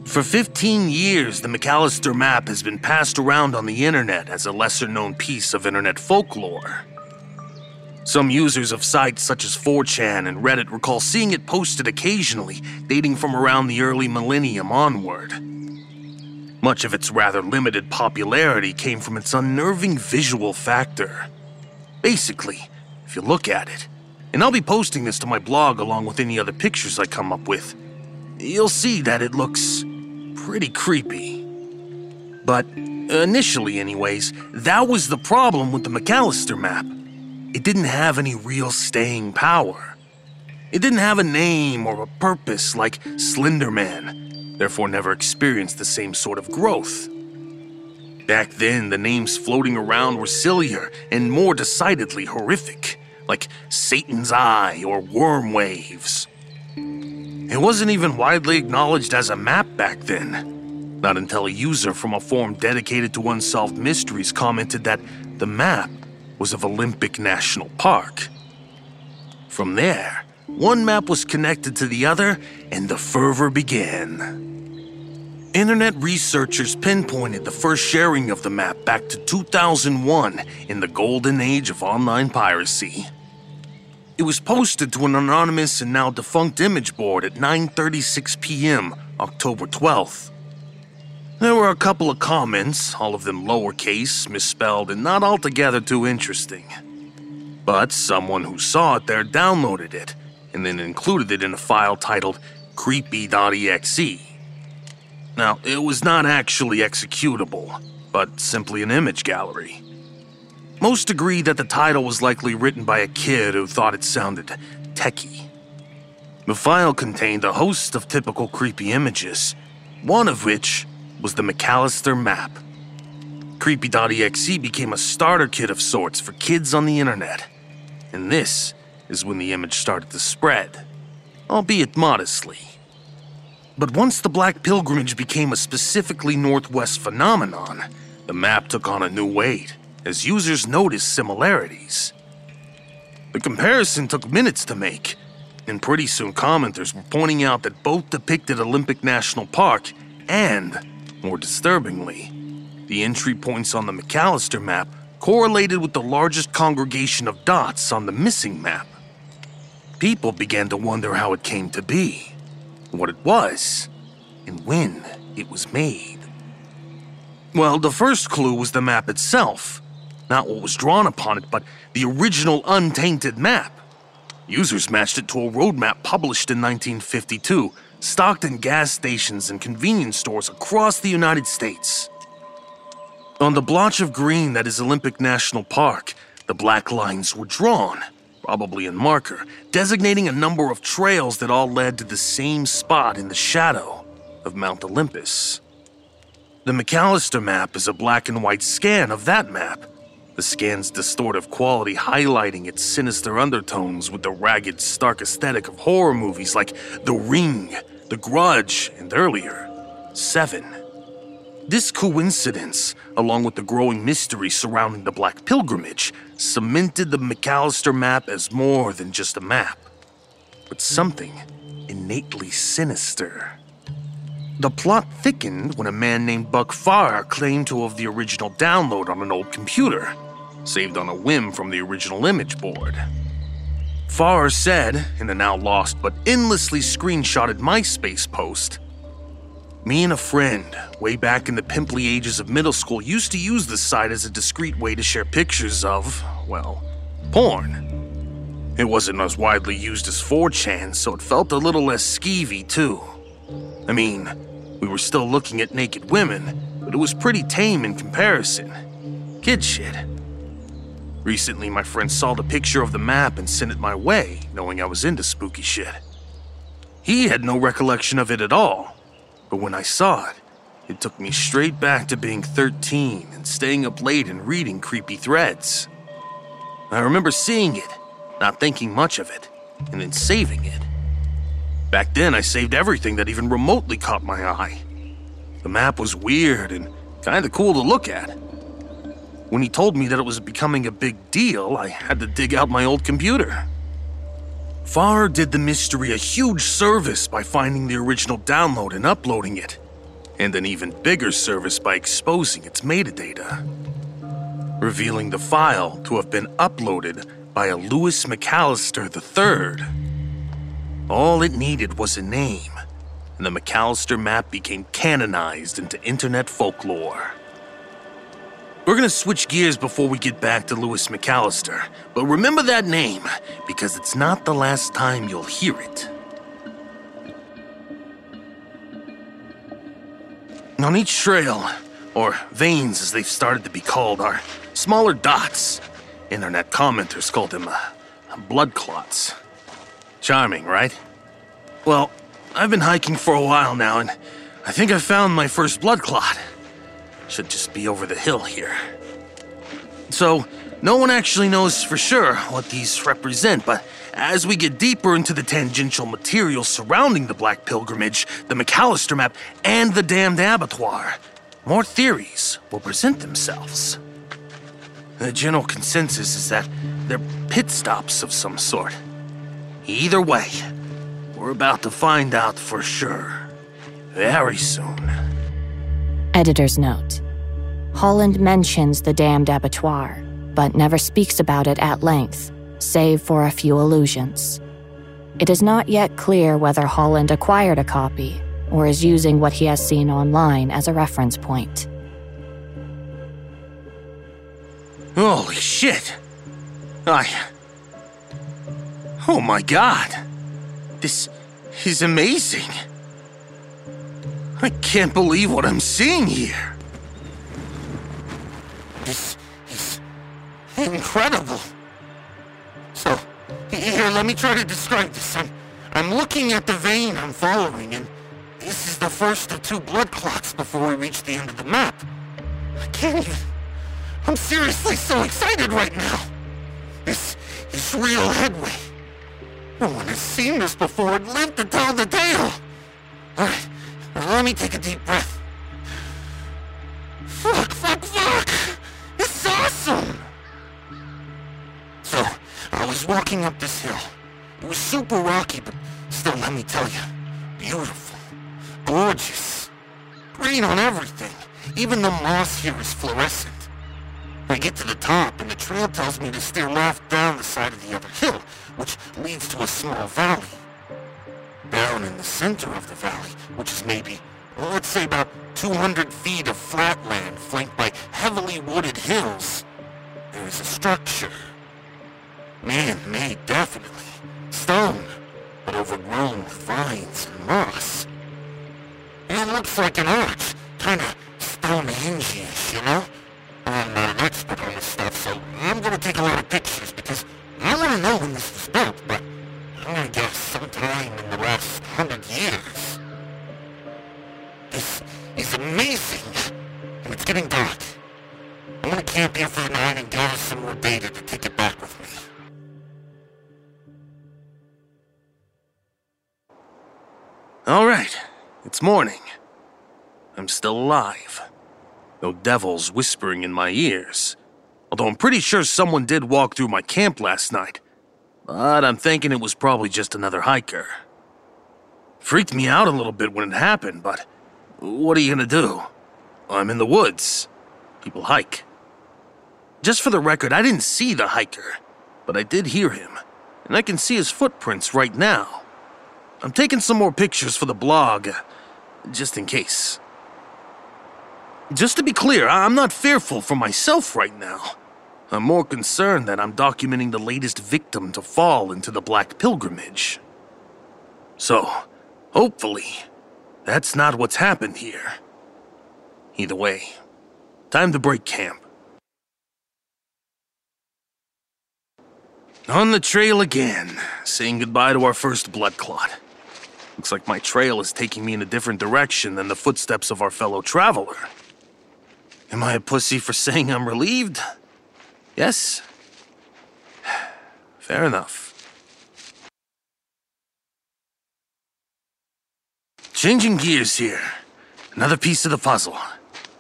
For 15 years, the McAllister map has been passed around on the internet as a lesser known piece of internet folklore. Some users of sites such as 4chan and Reddit recall seeing it posted occasionally, dating from around the early millennium onward. Much of its rather limited popularity came from its unnerving visual factor. Basically, if you look at it, and I'll be posting this to my blog along with any other pictures I come up with, you'll see that it looks pretty creepy. But initially, anyways, that was the problem with the McAllister map. It didn't have any real staying power. It didn't have a name or a purpose like Slenderman, therefore, never experienced the same sort of growth. Back then, the names floating around were sillier and more decidedly horrific, like Satan's Eye or Worm Waves. It wasn't even widely acknowledged as a map back then. Not until a user from a forum dedicated to unsolved mysteries commented that the map was of Olympic National Park. From there, one map was connected to the other, and the fervor began. Internet researchers pinpointed the first sharing of the map back to 2001 in the golden age of online piracy. It was posted to an anonymous and now defunct image board at 9:36 p.m. October 12th. There were a couple of comments, all of them lowercase, misspelled, and not altogether too interesting. But someone who saw it there downloaded it and then included it in a file titled creepy.exe. Now, it was not actually executable, but simply an image gallery. Most agree that the title was likely written by a kid who thought it sounded techie. The file contained a host of typical creepy images, one of which was the McAllister map. Creepy.exe became a starter kit of sorts for kids on the internet, and this is when the image started to spread, albeit modestly. But once the Black Pilgrimage became a specifically Northwest phenomenon, the map took on a new weight as users noticed similarities. The comparison took minutes to make, and pretty soon commenters were pointing out that both depicted Olympic National Park and, more disturbingly, the entry points on the McAllister map correlated with the largest congregation of dots on the missing map. People began to wonder how it came to be, what it was, and when it was made. Well, the first clue was the map itself. Not what was drawn upon it, but the original untainted map. Users matched it to a road map published in 1952, stocked in gas stations and convenience stores across the United States. On the blotch of green that is Olympic National Park, the black lines were drawn, probably in marker, designating a number of trails that all led to the same spot in the shadow of Mount Olympus. The McAllister map is a black and white scan of that map, the scan's distortive quality highlighting its sinister undertones with the ragged, stark aesthetic of horror movies like The Ring, The Grudge, and earlier, Seven. This coincidence, along with the growing mystery surrounding the Black Pilgrimage, cemented the McAllister map as more than just a map, but something innately sinister. The plot thickened when a man named Buck Farr claimed to have the original download on an old computer, saved on a whim from the original image board. Farr said, in a now lost but endlessly screenshotted MySpace post, me and a friend, way back in the pimply ages of middle school, used to use the site as a discreet way to share pictures of, well, porn. It wasn't as widely used as 4chan, so it felt a little less skeevy, too. I mean, we were still looking at naked women, but it was pretty tame in comparison. Kid shit. Recently, my friend saw the picture of the map and sent it my way, knowing I was into spooky shit. He had no recollection of it at all, but when I saw it, it took me straight back to being 13 and staying up late and reading creepy threads. I remember seeing it, not thinking much of it, and then saving it. Back then, I saved everything that even remotely caught my eye. The map was weird and kinda cool to look at. When he told me that it was becoming a big deal, I had to dig out my old computer. Farr did the mystery a huge service by finding the original download and uploading it, and an even bigger service by exposing its metadata, revealing the file to have been uploaded by a Lewis McAllister III. All it needed was a name, and the McAllister map became canonized into internet folklore. We're gonna switch gears before we get back to Lewis McAllister, but remember that name, because it's not the last time you'll hear it. On each trail, or veins as they've started to be called, are smaller dots. Internet commenters called them uh, blood clots. Charming, right? Well, I've been hiking for a while now, and I think I found my first blood clot. Should just be over the hill here. So, no one actually knows for sure what these represent, but as we get deeper into the tangential material surrounding the Black Pilgrimage, the McAllister map, and the damned abattoir, more theories will present themselves. The general consensus is that they're pit stops of some sort. Either way, we're about to find out for sure. Very soon. Editor's note Holland mentions the damned abattoir, but never speaks about it at length, save for a few allusions. It is not yet clear whether Holland acquired a copy or is using what he has seen online as a reference point. Holy shit! I. Oh my god! This is amazing! I can't believe what I'm seeing here! This is incredible! So, here, let me try to describe this. I'm, I'm looking at the vein I'm following, and this is the first of two blood clots before we reach the end of the map. I can't even. I'm seriously so excited right now. This is real headway. No one has seen this before and lived to tell the tale. Alright, let me take a deep breath. Fuck, fuck, fuck! Is awesome! So, I was walking up this hill. It was super rocky, but still, let me tell you, beautiful, gorgeous, green on everything. Even the moss here is fluorescent. I get to the top, and the trail tells me to steer left down the side of the other hill, which leads to a small valley. Down in the center of the valley, which is maybe, well, let's say about 200 feet of flat land flanked by heavily wooded hills, there is a structure. Man-made, definitely. Stone, but overgrown with vines and moss. It looks like an arch, kinda Stonehenge-ish, you know? I'm not an expert on this stuff, so I'm gonna take a lot of pictures because I wanna know when this was built, but Gonna guess sometime in the last hundred years. This is amazing, and it's getting dark. I'm gonna camp here for the night and gather some more data to take it back with me. All right, it's morning. I'm still alive. No devils whispering in my ears. Although I'm pretty sure someone did walk through my camp last night. But I'm thinking it was probably just another hiker. Freaked me out a little bit when it happened, but what are you gonna do? I'm in the woods. People hike. Just for the record, I didn't see the hiker, but I did hear him, and I can see his footprints right now. I'm taking some more pictures for the blog, just in case. Just to be clear, I'm not fearful for myself right now. I'm more concerned that I'm documenting the latest victim to fall into the Black Pilgrimage. So, hopefully, that's not what's happened here. Either way, time to break camp. On the trail again, saying goodbye to our first blood clot. Looks like my trail is taking me in a different direction than the footsteps of our fellow traveler. Am I a pussy for saying I'm relieved? Yes? Fair enough. Changing gears here. Another piece of the puzzle.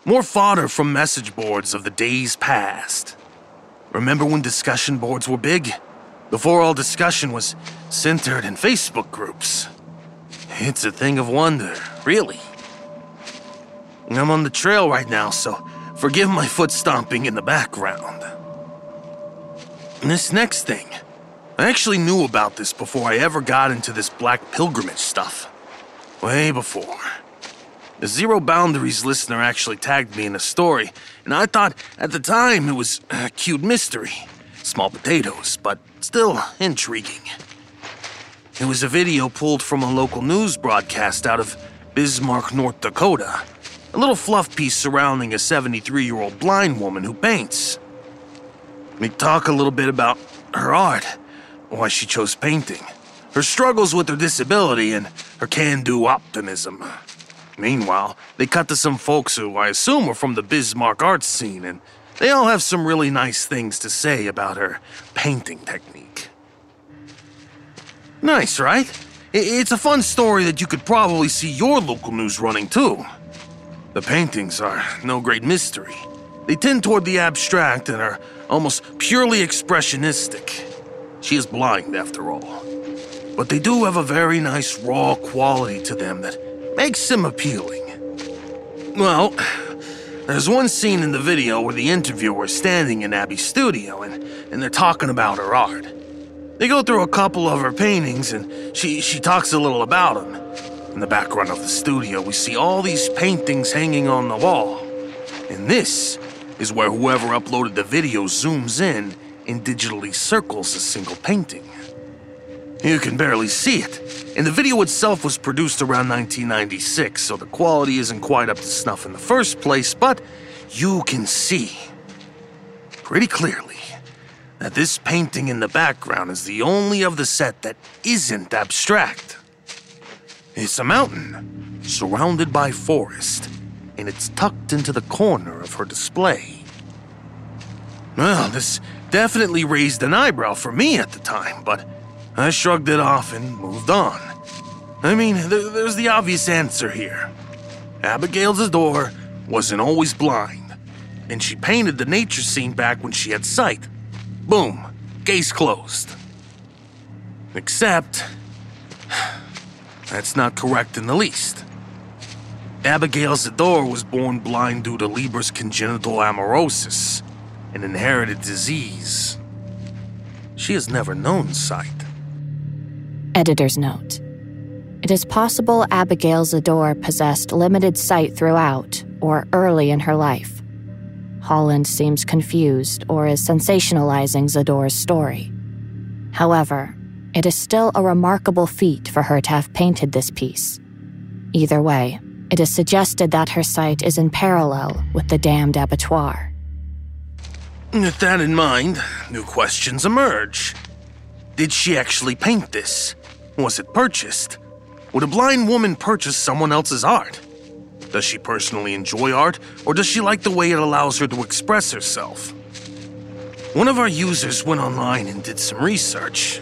More fodder from message boards of the days past. Remember when discussion boards were big? Before all discussion was centered in Facebook groups. It's a thing of wonder, really. I'm on the trail right now, so forgive my foot stomping in the background. This next thing, I actually knew about this before I ever got into this black pilgrimage stuff. Way before. The Zero Boundaries listener actually tagged me in a story, and I thought at the time it was a cute mystery. Small potatoes, but still intriguing. It was a video pulled from a local news broadcast out of Bismarck, North Dakota. A little fluff piece surrounding a 73 year old blind woman who paints. We talk a little bit about her art, why she chose painting, her struggles with her disability, and her can do optimism. Meanwhile, they cut to some folks who I assume are from the Bismarck art scene, and they all have some really nice things to say about her painting technique. Nice, right? It's a fun story that you could probably see your local news running too. The paintings are no great mystery. They tend toward the abstract and are almost purely expressionistic. She is blind, after all. But they do have a very nice raw quality to them that makes them appealing. Well, there's one scene in the video where the interviewer is standing in Abby's studio and, and they're talking about her art. They go through a couple of her paintings and she, she talks a little about them. In the background of the studio, we see all these paintings hanging on the wall. And this is where whoever uploaded the video zooms in and digitally circles a single painting. You can barely see it, and the video itself was produced around 1996, so the quality isn't quite up to snuff in the first place, but you can see pretty clearly that this painting in the background is the only of the set that isn't abstract. It's a mountain surrounded by forest, and it's tucked into the corner of her display. Well, this definitely raised an eyebrow for me at the time, but I shrugged it off and moved on. I mean, there, there's the obvious answer here. Abigail Zador wasn't always blind, and she painted the nature scene back when she had sight. Boom, case closed. Except, that's not correct in the least. Abigail Zador was born blind due to Leber's congenital amaurosis, an inherited disease. She has never known sight. Editor's note. It is possible Abigail Zador possessed limited sight throughout or early in her life. Holland seems confused or is sensationalizing Zador's story. However, it is still a remarkable feat for her to have painted this piece. Either way, it is suggested that her sight is in parallel with the damned abattoir. With that in mind, new questions emerge. Did she actually paint this? Was it purchased? Would a blind woman purchase someone else's art? Does she personally enjoy art, or does she like the way it allows her to express herself? One of our users went online and did some research.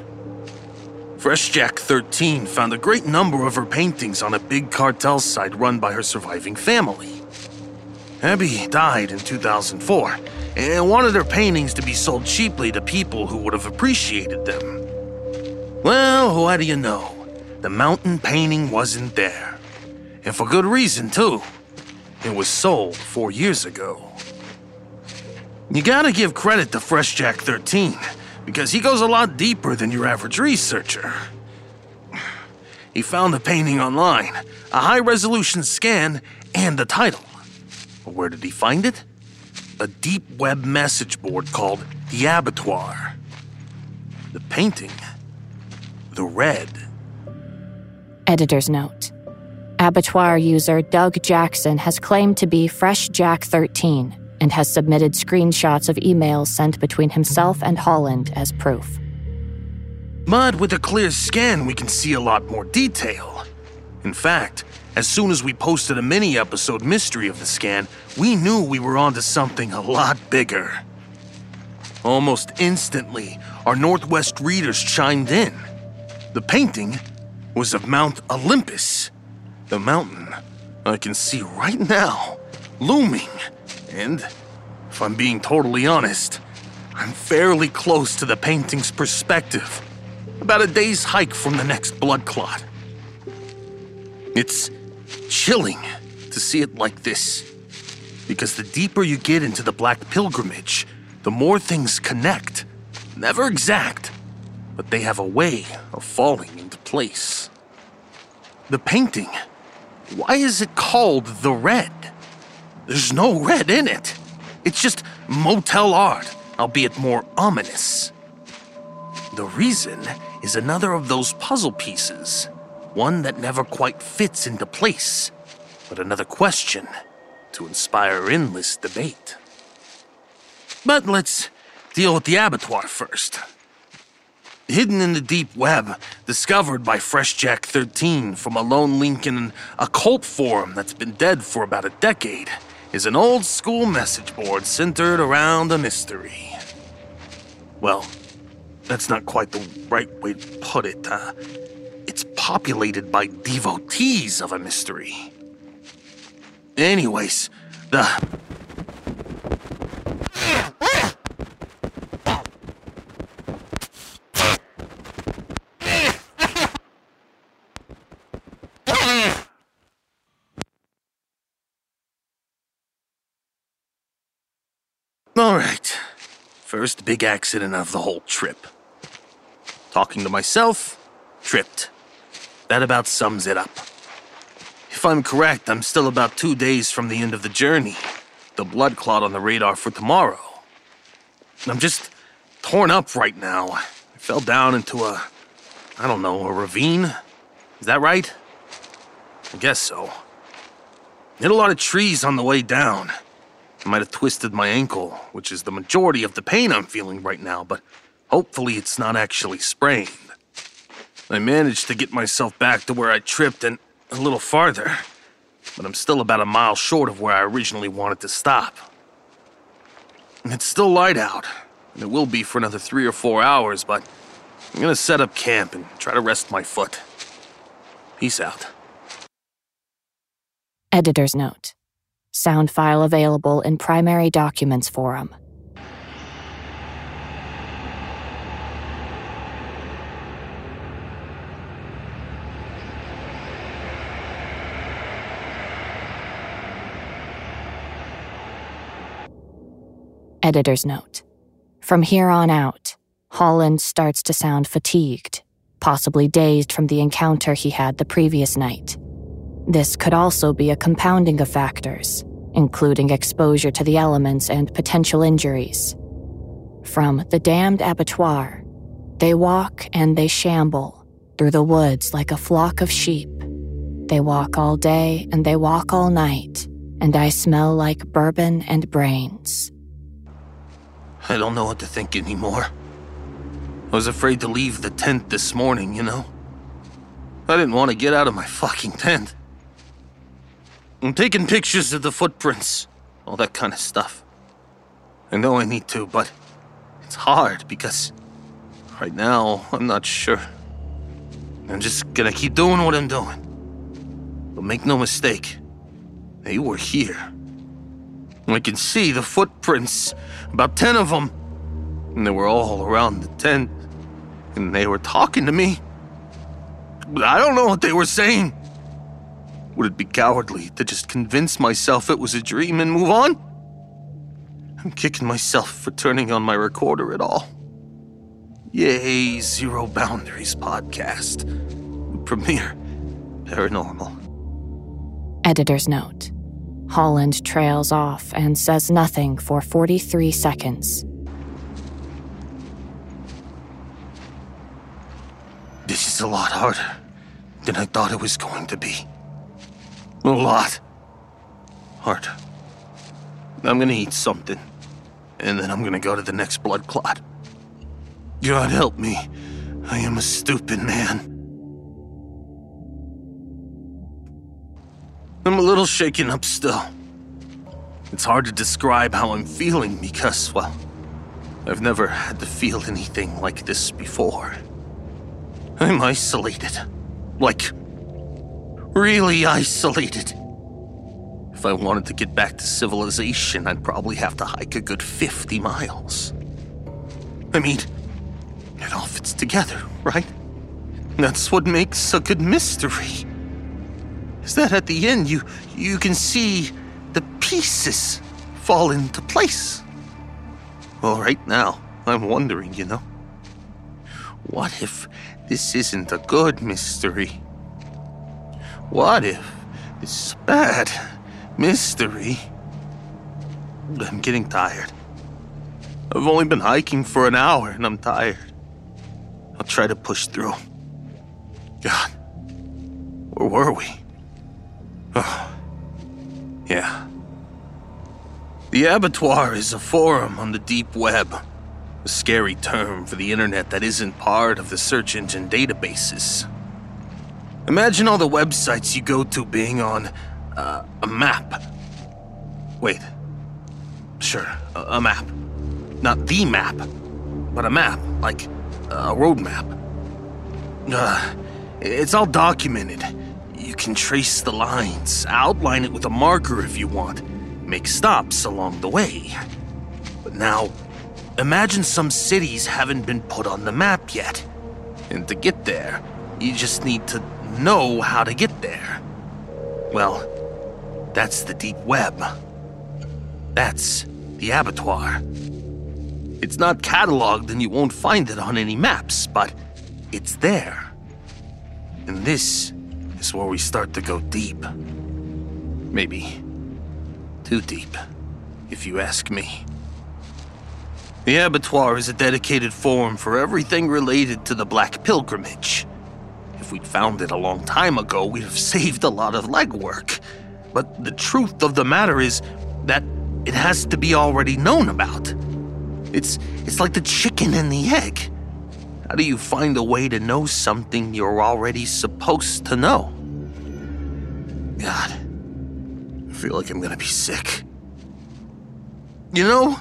FreshJack13 found a great number of her paintings on a big cartel site run by her surviving family. Abby died in 2004 and wanted her paintings to be sold cheaply to people who would have appreciated them. Well, what do you know? The mountain painting wasn't there. And for good reason, too. It was sold four years ago. You gotta give credit to Fresh Jack 13, because he goes a lot deeper than your average researcher. He found the painting online, a high resolution scan, and the title. But where did he find it? A deep web message board called The Abattoir. The painting the red. Editor's note Abattoir user Doug Jackson has claimed to be Fresh Jack 13 and has submitted screenshots of emails sent between himself and Holland as proof. But with a clear scan, we can see a lot more detail. In fact, as soon as we posted a mini episode mystery of the scan, we knew we were onto something a lot bigger. Almost instantly, our Northwest readers chimed in. The painting was of Mount Olympus, the mountain I can see right now, looming. And, if I'm being totally honest, I'm fairly close to the painting's perspective, about a day's hike from the next blood clot. It's chilling to see it like this, because the deeper you get into the Black Pilgrimage, the more things connect. Never exact, but they have a way of falling into place. The painting, why is it called The Red? There's no red in it. It's just motel art, albeit more ominous. The reason is another of those puzzle pieces, one that never quite fits into place, but another question to inspire endless debate. But let's deal with the abattoir first hidden in the deep web, discovered by FreshJack 13 from a lone link in an occult forum that's been dead for about a decade, is an old school message board centered around a mystery. Well, that's not quite the right way to put it. Uh, it's populated by devotees of a mystery. Anyways, the All right. First big accident of the whole trip. Talking to myself, tripped. That about sums it up. If I'm correct, I'm still about two days from the end of the journey. The blood clot on the radar for tomorrow. I'm just torn up right now. I fell down into a, I don't know, a ravine? Is that right? I guess so. Hit a lot of trees on the way down. I might have twisted my ankle, which is the majority of the pain I'm feeling right now, but hopefully it's not actually sprained. I managed to get myself back to where I tripped and a little farther, but I'm still about a mile short of where I originally wanted to stop. And it's still light out, and it will be for another three or four hours, but I'm gonna set up camp and try to rest my foot. Peace out. Editor's note. Sound file available in Primary Documents Forum. Editor's note. From here on out, Holland starts to sound fatigued, possibly dazed from the encounter he had the previous night. This could also be a compounding of factors, including exposure to the elements and potential injuries. From the damned abattoir, they walk and they shamble through the woods like a flock of sheep. They walk all day and they walk all night, and I smell like bourbon and brains. I don't know what to think anymore. I was afraid to leave the tent this morning, you know? I didn't want to get out of my fucking tent. I'm taking pictures of the footprints, all that kind of stuff. I know I need to, but it's hard because right now I'm not sure. I'm just gonna keep doing what I'm doing. But make no mistake, they were here. I can see the footprints, about ten of them. And they were all around the tent. And they were talking to me. But I don't know what they were saying. Would it be cowardly to just convince myself it was a dream and move on? I'm kicking myself for turning on my recorder at all. Yay, Zero Boundaries podcast. Premiere Paranormal. Editor's note. Holland trails off and says nothing for 43 seconds. This is a lot harder than I thought it was going to be. A lot harder. I'm gonna eat something, and then I'm gonna go to the next blood clot. God help me. I am a stupid man. I'm a little shaken up still. It's hard to describe how I'm feeling because, well, I've never had to feel anything like this before. I'm isolated. Like, really isolated. If I wanted to get back to civilization, I'd probably have to hike a good 50 miles. I mean, it all fits together, right? That's what makes a good mystery. Is that at the end you you can see the pieces fall into place. Well, right now, I'm wondering, you know. What if this isn't a good mystery? What if this is bad mystery? I'm getting tired. I've only been hiking for an hour and I'm tired. I'll try to push through. God, where were we? Oh, yeah. The abattoir is a forum on the deep web, a scary term for the internet that isn't part of the search engine databases. Imagine all the websites you go to being on uh, a map. Wait. Sure, a, a, map. Not the map, but a map, like a road map. Uh, it's all documented you can trace the lines, outline it with a marker if you want, make stops along the way. But now, imagine some cities haven't been put on the map yet. And to get there, you just need to know how to get there. Well, that's the deep web. That's the abattoir. It's not cataloged and you won't find it on any maps, but it's there. And this is where we start to go deep. Maybe too deep, if you ask me. The abattoir is a dedicated forum for everything related to the Black Pilgrimage. If we'd found it a long time ago, we'd have saved a lot of legwork. But the truth of the matter is that it has to be already known about. It's it's like the chicken and the egg. How do you find a way to know something you're already supposed to know? God, I feel like I'm gonna be sick. You know,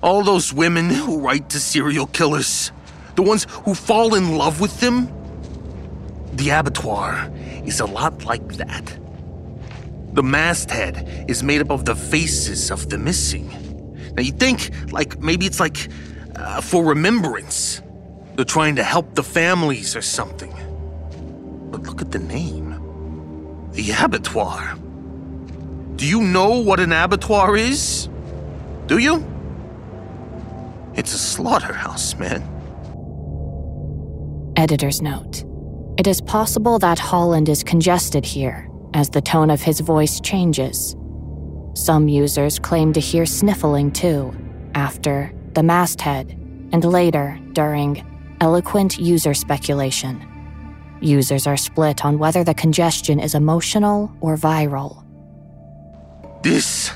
all those women who write to serial killers, the ones who fall in love with them? The abattoir is a lot like that. The masthead is made up of the faces of the missing. Now you think, like, maybe it's like uh, for remembrance. They're trying to help the families or something. But look at the name The Abattoir. Do you know what an abattoir is? Do you? It's a slaughterhouse, man. Editor's note. It is possible that Holland is congested here as the tone of his voice changes. Some users claim to hear sniffling too, after the masthead, and later during eloquent user speculation. Users are split on whether the congestion is emotional or viral. This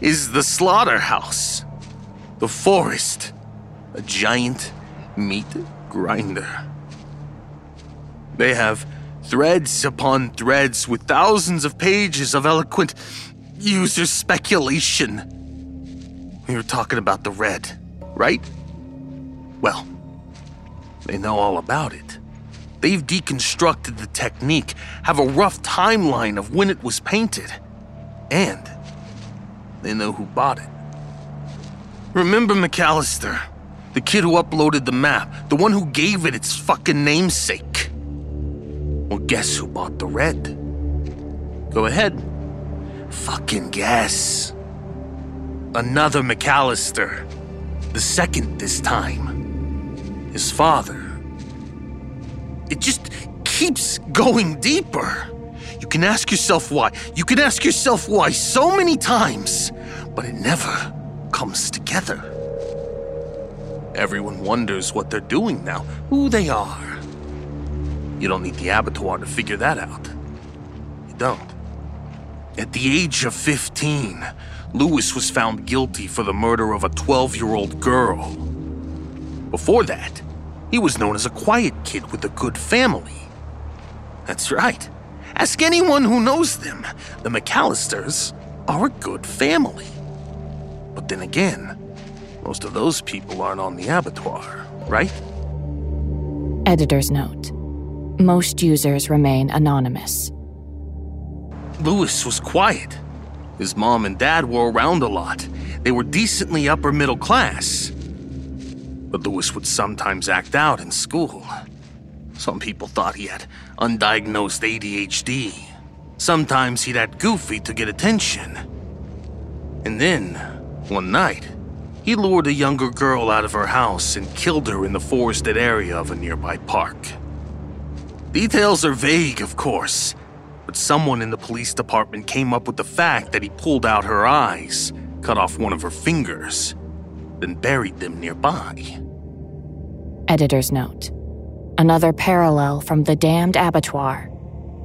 is the slaughterhouse. The forest. A giant meat grinder. They have threads upon threads with thousands of pages of eloquent user speculation. We were talking about the red, right? Well, they know all about it. They've deconstructed the technique, have a rough timeline of when it was painted, and they know who bought it. Remember McAllister, the kid who uploaded the map, the one who gave it its fucking namesake? Well, guess who bought the red? Go ahead. Fucking guess. Another McAllister. The second this time. His father. It just keeps going deeper. You can ask yourself why. You can ask yourself why so many times, but it never comes together. Everyone wonders what they're doing now, who they are. You don't need the abattoir to figure that out. You don't. At the age of 15, Lewis was found guilty for the murder of a 12 year old girl. Before that, he was known as a quiet kid with a good family. That's right. Ask anyone who knows them. The McAllisters are a good family. But then again, most of those people aren't on the abattoir, right? Editor's note most users remain anonymous. Lewis was quiet. His mom and dad were around a lot. They were decently upper middle class. But Lewis would sometimes act out in school. Some people thought he had undiagnosed ADHD. Sometimes he'd act goofy to get attention. And then, one night, he lured a younger girl out of her house and killed her in the forested area of a nearby park. Details are vague, of course, but someone in the police department came up with the fact that he pulled out her eyes, cut off one of her fingers, then buried them nearby. Editor's note Another parallel from the damned abattoir.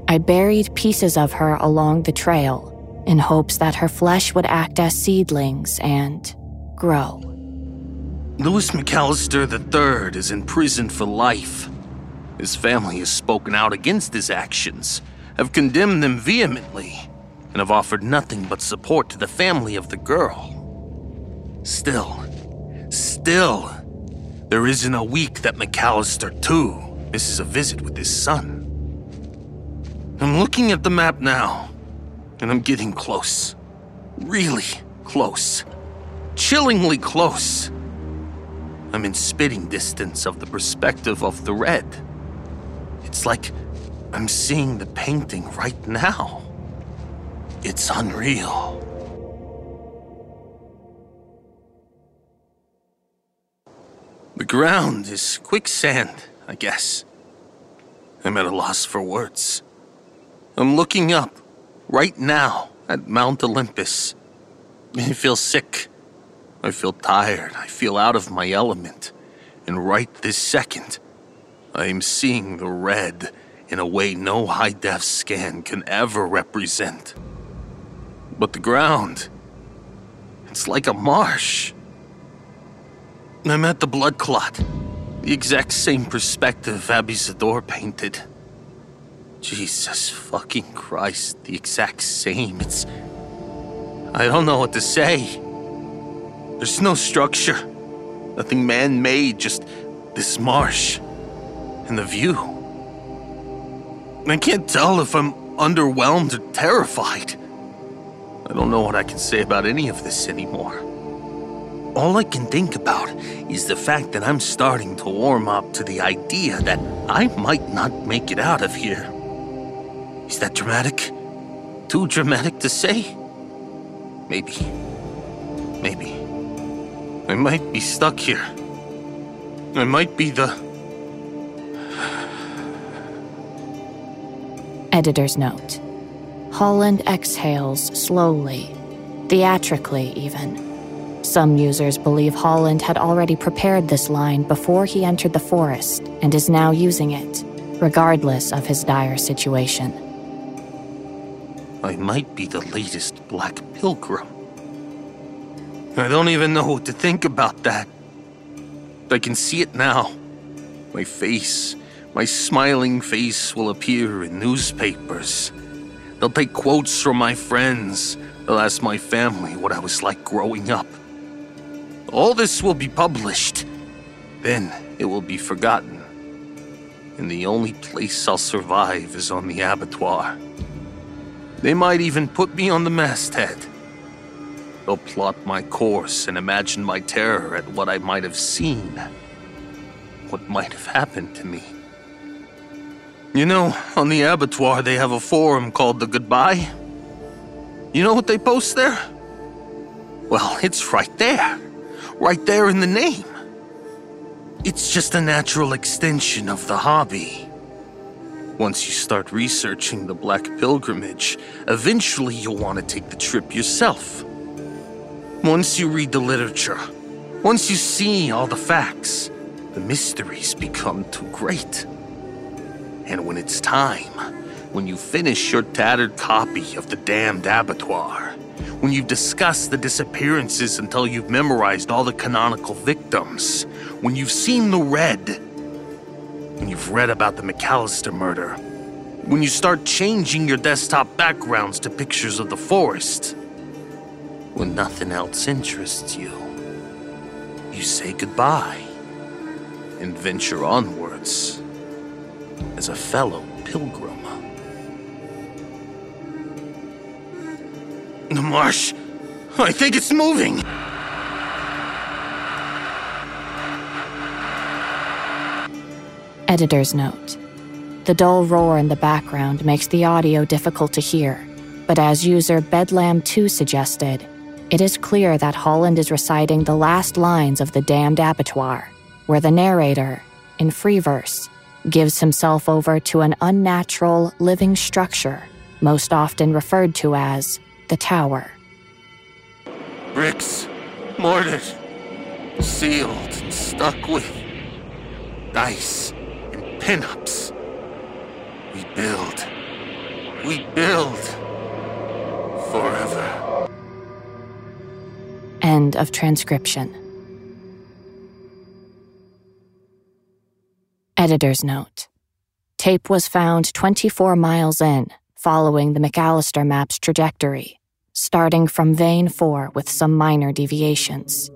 I buried pieces of her along the trail in hopes that her flesh would act as seedlings and grow. Lewis McAllister III is in prison for life his family has spoken out against his actions, have condemned them vehemently, and have offered nothing but support to the family of the girl. Still, still, there isn't a week that McAllister, too, misses a visit with his son. I'm looking at the map now, and I'm getting close. Really close. Chillingly close. I'm in spitting distance of the perspective of the red. It's like I'm seeing the painting right now. It's unreal. The ground is quicksand, I guess. I'm at a loss for words. I'm looking up, right now, at Mount Olympus. I feel sick. I feel tired. I feel out of my element. And right this second, I am seeing the red in a way no high def scan can ever represent. But the ground, it's like a marsh. I'm at the blood clot, the exact same perspective Abby Zador painted. Jesus fucking Christ, the exact same. It's. I don't know what to say. There's no structure, nothing man made, just this marsh and the view. I can't tell if I'm underwhelmed or terrified. I don't know what I can say about any of this anymore. All I can think about is the fact that I'm starting to warm up to the idea that I might not make it out of here. Is that dramatic? Too dramatic to say? Maybe. Maybe. I might be stuck here. I might be the. Editor's note Holland exhales slowly, theatrically, even. Some users believe Holland had already prepared this line before he entered the forest and is now using it, regardless of his dire situation. I might be the latest Black Pilgrim. I don't even know what to think about that. I can see it now. My face, my smiling face will appear in newspapers. They'll take quotes from my friends. They'll ask my family what I was like growing up. All this will be published. Then it will be forgotten. And the only place I'll survive is on the abattoir. They might even put me on the masthead. They'll plot my course and imagine my terror at what I might have seen. What might have happened to me. You know, on the abattoir they have a forum called the Goodbye. You know what they post there? Well, it's right there. Right there in the name. It's just a natural extension of the hobby. Once you start researching the Black Pilgrimage, eventually you'll want to take the trip yourself. Once you read the literature, once you see all the facts, the mysteries become too great. And when it's time, when you finish your tattered copy of The Damned Abattoir, when you've discussed the disappearances until you've memorized all the canonical victims, when you've seen the red, when you've read about the McAllister murder, when you start changing your desktop backgrounds to pictures of the forest, when nothing else interests you, you say goodbye and venture onwards as a fellow pilgrim. The marsh, I think it's moving. Editor's note The dull roar in the background makes the audio difficult to hear, but as user Bedlam2 suggested, it is clear that Holland is reciting the last lines of The Damned Abattoir, where the narrator, in free verse, gives himself over to an unnatural living structure, most often referred to as the Tower. Bricks, mortar, sealed and stuck with dice and pinups. We build. We build. Forever. End of transcription. Editor's note. Tape was found 24 miles in, following the McAllister map's trajectory, starting from vein 4 with some minor deviations.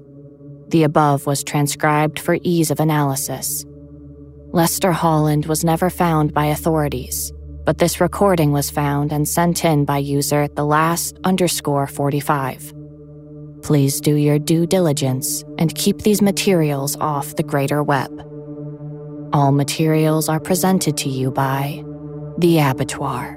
The above was transcribed for ease of analysis. Lester Holland was never found by authorities, but this recording was found and sent in by user the last underscore 45. Please do your due diligence and keep these materials off the greater web. All materials are presented to you by The Abattoir.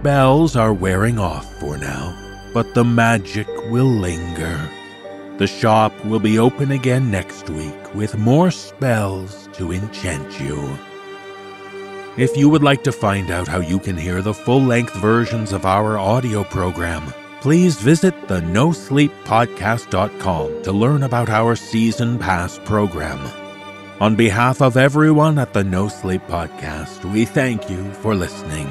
Spells are wearing off for now, but the magic will linger. The shop will be open again next week with more spells to enchant you. If you would like to find out how you can hear the full length versions of our audio program, please visit the nosleeppodcast.com to learn about our season pass program. On behalf of everyone at the No Sleep Podcast, we thank you for listening.